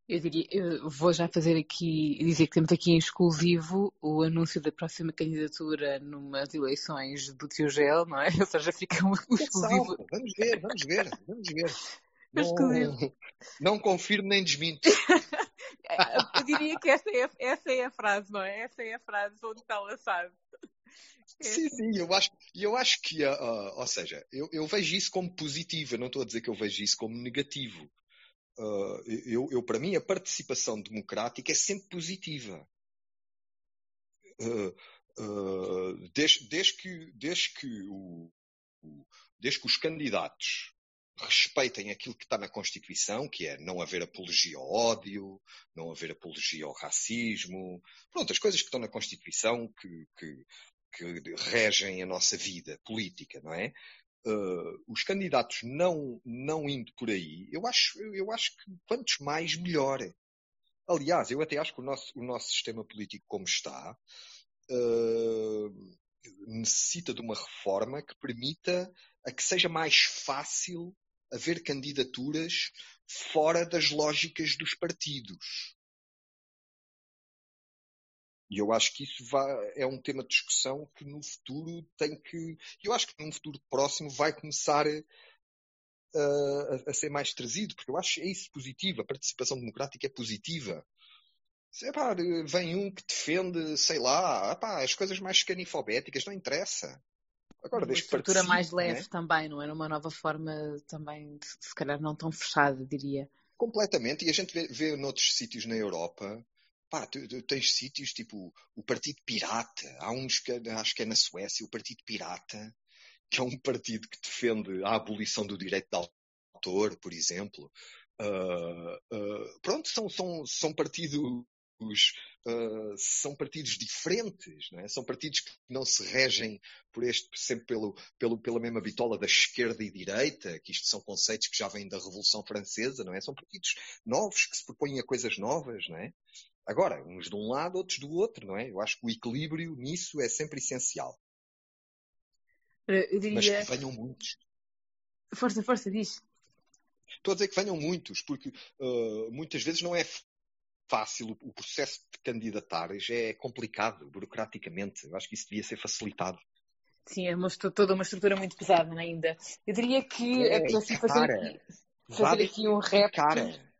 Eu diria, eu vou já fazer aqui, dizer que temos aqui em exclusivo o anúncio da próxima candidatura numas eleições do Tio Gel, não é? *laughs* Ou seja, fica um exclusivo. Vamos ver, vamos ver, vamos ver. *laughs* Não, não confirmo nem desminto. *laughs* eu diria que essa é, essa é a frase, não é? Essa é a frase onde está lançado. Sim, sim, eu acho, eu acho que, uh, ou seja, eu, eu vejo isso como positivo, eu não estou a dizer que eu vejo isso como negativo. Uh, eu, eu, para mim, a participação democrática é sempre positiva. Uh, uh, desde, desde, que, desde, que o, o, desde que os candidatos respeitem aquilo que está na Constituição, que é não haver apologia ao ódio, não haver apologia ao racismo, pronto, as coisas que estão na Constituição que, que, que regem a nossa vida política, não é? Uh, os candidatos não, não indo por aí, eu acho, eu acho que quantos mais, melhor. Aliás, eu até acho que o nosso, o nosso sistema político como está uh, necessita de uma reforma que permita a que seja mais fácil haver candidaturas fora das lógicas dos partidos. E eu acho que isso vai, é um tema de discussão que no futuro tem que. Eu acho que num futuro próximo vai começar a, a, a ser mais trazido, porque eu acho que é isso positivo. A participação democrática é positiva. Epá, vem um que defende, sei lá, epá, as coisas mais canifobéticas, não interessa. Agora, Uma estrutura mais é? leve também, não é? Uma nova forma também, de- se calhar não tão fechada, diria. Completamente. E a gente vê, vê noutros sítios na Europa, pá, tu, tu tens sítios tipo o Partido Pirata. Há uns que acho que é na Suécia, o Partido Pirata, que é um partido que defende a abolição do direito de autor, por exemplo. Ah, ah, pronto, são, são, são partidos. ah, são partidos diferentes, é? são partidos que não se regem por este, sempre pelo, pelo, pela mesma bitola da esquerda e direita, que isto são conceitos que já vêm da Revolução Francesa, não é? São partidos novos que se propõem a coisas novas, não é? Agora, uns de um lado, outros do outro, não é? Eu acho que o equilíbrio nisso é sempre essencial. Eu Mas diria. que venham muitos. Força, força, diz. Estou a dizer que venham muitos, porque uh, muitas vezes não é fácil. O, processo de candidatares é complicado, burocraticamente. Eu acho que isso devia ser facilitado. Sim, é uma, toda uma estrutura muito pesada ainda. Eu diria que É, é assim, fazer aqui, fazer aqui um repto cara.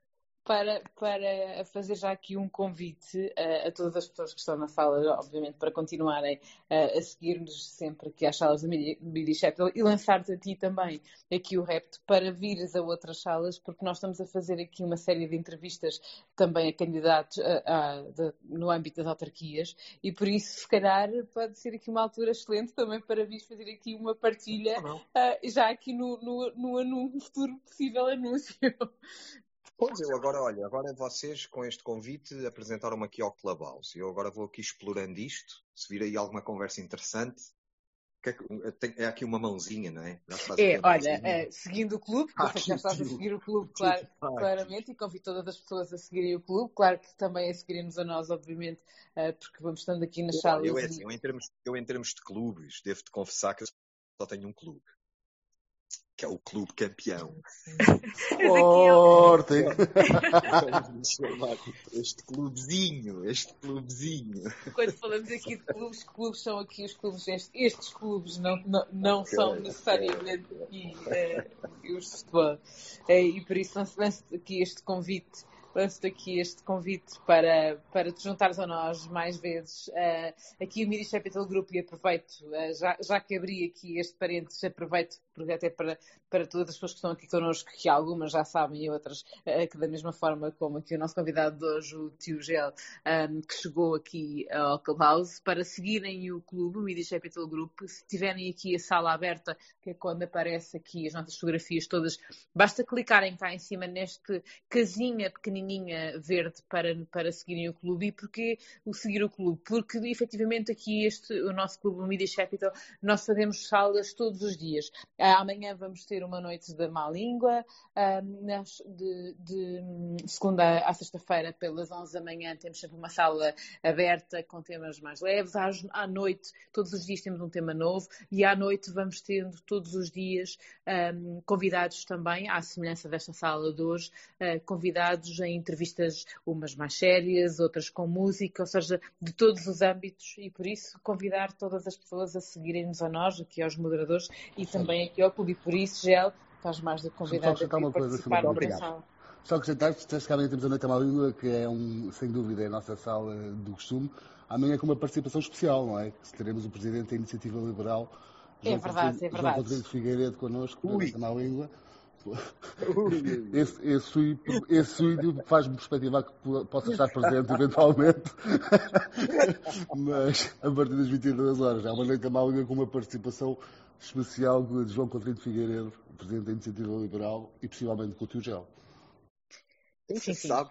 Para, para fazer já aqui um convite a, a todas as pessoas que estão na sala, obviamente, para continuarem a, a seguir-nos sempre aqui às salas do Midi Chapel e lançar-te a ti também aqui o repto para vires a outras salas, porque nós estamos a fazer aqui uma série de entrevistas também a candidatos a- a- de- no âmbito das autarquias e por isso, se calhar, pode ser aqui uma altura excelente também para vires fazer aqui uma partilha ah, já aqui no, no, no, anu- no futuro possível anúncio. Pois eu agora, olha, agora vocês com este convite apresentaram-me aqui ao Clubhouse. Eu agora vou aqui explorando isto. Se vir aí alguma conversa interessante, é, é aqui uma mãozinha, não é? É, olha, eh, seguindo o clube, eu Ah, que já estás a seguir o clube que clar- simpático. claramente e convido todas as pessoas a seguirem o clube, claro que também a seguirem-nos a nós, obviamente, eh, porque vamos estando aqui nas Eu, salas eu, é e- assim, eu, em termos, eu em termos de clubes, devo-te confessar que eu só tenho um clube. Que é o Clube Campeão. Forte! Vamos *laughs* chamar este clubezinho, este clubezinho. Quando falamos aqui de clubes, clubes são aqui os clubes, estes, estes clubes não, não, não Ok, são necessariamente aqui eh, os de futebol. Eh, e por isso lanço- lanço-te aqui este convite, lanço-te aqui este convite para, para te juntares a nós mais vezes. Eh, aqui o Midi Capital Group e aproveito, eh, já, já que abri aqui este parênteses, aproveito porque até para, para todas as pessoas que estão aqui connosco, que algumas já sabem e outras eh, que da mesma forma como aqui o nosso convidado de hoje, o Tio Gel, um, que chegou aqui ao Clubhouse, para seguirem o clube, o Media Capital Group. Se tiverem aqui a sala aberta, que é quando aparece aqui as nossas fotografias todas, basta clicarem cá em cima neste casinha pequenininha verde para, para seguirem o clube. E porquê o seguir o clube? Porque efetivamente aqui este, o nosso clube, o Media Capital, nós fazemos salas todos os dias. Ah, Amanhã vamos ter uma noite da má língua, nas- de, de segunda à sexta-feira, pelas 11 da manhã, temos sempre uma sala aberta com temas mais leves. À, à noite, todos os dias temos um tema novo e à noite vamos tendo todos os dias ahm, convidados também, à semelhança desta sala de hoje, ah, convidados em entrevistas, umas mais sérias, outras com música, ou seja, de todos os âmbitos e por isso convidar todas as pessoas a seguirem-nos a nós, aqui aos moderadores e também clube. E por isso, Gel, estás mais do que Deixa-me só convidado a uma coisa participar sobre da o Obrigado. conversação. Só acrescentar que amanhã temos a Noite à Má Língua, que é, um, sem dúvida, é a nossa sala do costume. Amanhã com uma participação especial, não é? Que teremos o Presidente da Iniciativa Liberal, É João verdade, Coutinho- é verdade. Rodrigo Figueiredo, connosco, na Ui. Noite à Má Língua. Ui. Esse, esse, suído- esse suído faz-me perspectivar que po- possa estar presente eventualmente, *laughs* mas a partir das 22 horas. Há uma noite à má língua com uma participação especial de João Coutinho de Figueiredo, Presidente da Iniciativa Liberal, e possivelmente com o Tio Gel. Sim, sim. sabe.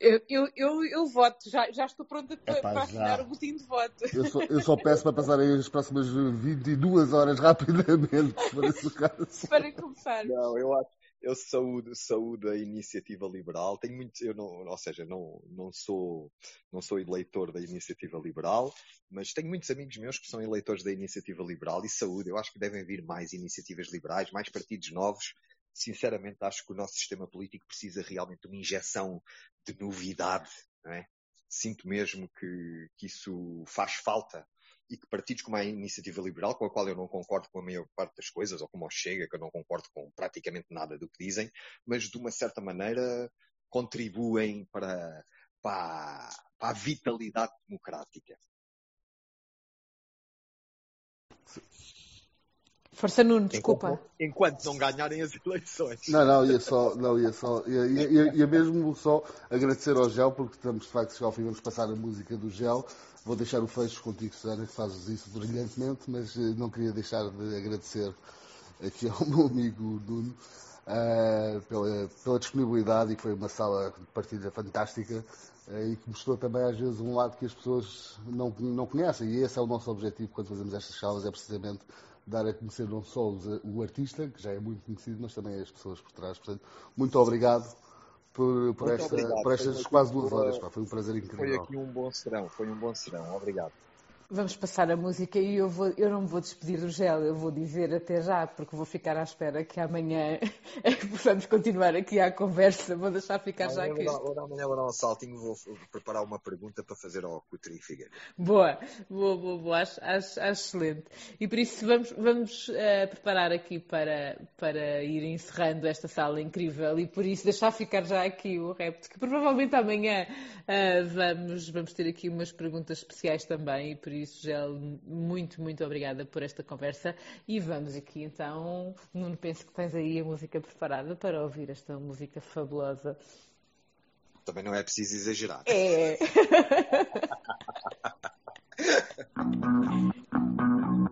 Eu, eu, eu, eu voto, já, já estou pronta para, Epá, para assinar o boletim de voto. Eu só, eu só peço para passarem as próximas 22 horas rapidamente, se for esse o caso. *laughs* para começar. Não, eu acho, eu saúdo, saúdo a iniciativa liberal. Tenho muito, eu não, ou seja, não, não sou, não sou eleitor da iniciativa liberal, mas tenho muitos amigos meus que são eleitores da iniciativa liberal e saúde. Eu acho que devem vir mais iniciativas liberais, mais partidos novos. Sinceramente, acho que o nosso sistema político precisa realmente de uma injeção de novidade, não é? Sinto mesmo que, que isso faz falta e que partidos como a Iniciativa Liberal, com a qual eu não concordo com a maior parte das coisas, ou como o Chega, que eu não concordo com praticamente nada do que dizem, mas de uma certa maneira contribuem para, para, para a vitalidade democrática. Força Nuno, desculpa. Enquanto, enquanto, não ganharem as eleições. Não, não, ia só, não, ia só, ia, ia, ia mesmo só agradecer ao Gel, porque estamos de facto já ao fim, vamos passar a música do Gel. Vou deixar o fecho contigo, Susana, que fazes isso brilhantemente, mas eh, não queria deixar de agradecer aqui *laughs* ao meu amigo Nuno uh, pela, pela disponibilidade e que foi uma sala de partida fantástica uh, e que mostrou também às vezes um lado que as pessoas não, não conhecem e esse é o nosso objetivo quando fazemos estas salas, é precisamente dar a conhecer não só o artista, que já é muito conhecido, mas também as pessoas por trás. Portanto, muito obrigado por, por, esta, obrigado. por estas quase duas horas. Pá. Foi um prazer incrível. Foi aqui um bom serão, foi um bom serão. Obrigado. Vamos passar a música e eu, vou, eu não me vou despedir do gel, eu vou dizer até já, porque vou ficar à espera que amanhã *laughs* possamos continuar aqui à conversa. Vou deixar ficar já aqui. Amanhã vou dar um saltinho, vou preparar uma pergunta para fazer ao Coutrinho Figueiredo. Boa, boa, boa, boa, acho, acho, acho, excelente. E por isso vamos, vamos uh, preparar aqui para, para ir encerrando esta sala incrível e por isso deixar ficar já aqui o repto, que provavelmente amanhã uh, vamos, vamos ter aqui umas perguntas especiais também e por isso, Gel, muito, muito obrigada por esta conversa. E vamos aqui então, Nuno, penso que tens aí a música preparada para ouvir esta música fabulosa. Também não é preciso exagerar. É. *laughs* *laughs*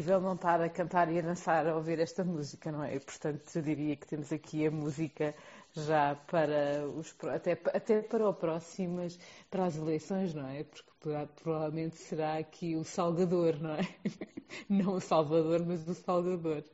impossível não estar a cantar e a dançar a ouvir esta música, não é? E, portanto, eu diria que temos aqui a música já para os até, até para o próximas para as eleições, não é? Porque provavelmente será aqui o Salgador, não é? *laughs* Não o Salvador, mas o Salgador.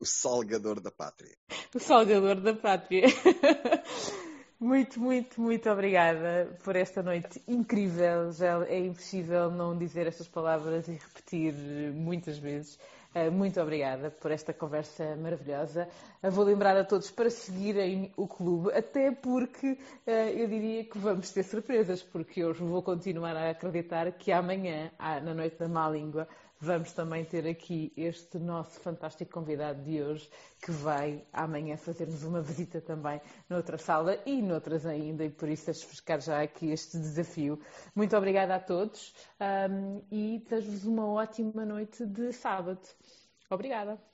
O Salgador da Pátria. O Salgador da Pátria. *laughs* Muito, muito, muito obrigada por esta noite incrível. Já é impossível não dizer estas palavras e repetir muitas vezes. Eh, muito obrigada por esta conversa maravilhosa. Eh, vou lembrar a todos para seguirem o clube, até porque eh, eu diria que vamos ter surpresas, porque eu vou continuar a acreditar que amanhã, na Noite da Má Língua, vamos também ter aqui este nosso fantástico convidado de hoje, que vai amanhã fazer-nos uma visita também noutra sala e noutras ainda, e por isso deixo ficar já aqui este desafio. Muito obrigada a todos um, e desejo-vos uma ótima noite de sábado. Obrigada.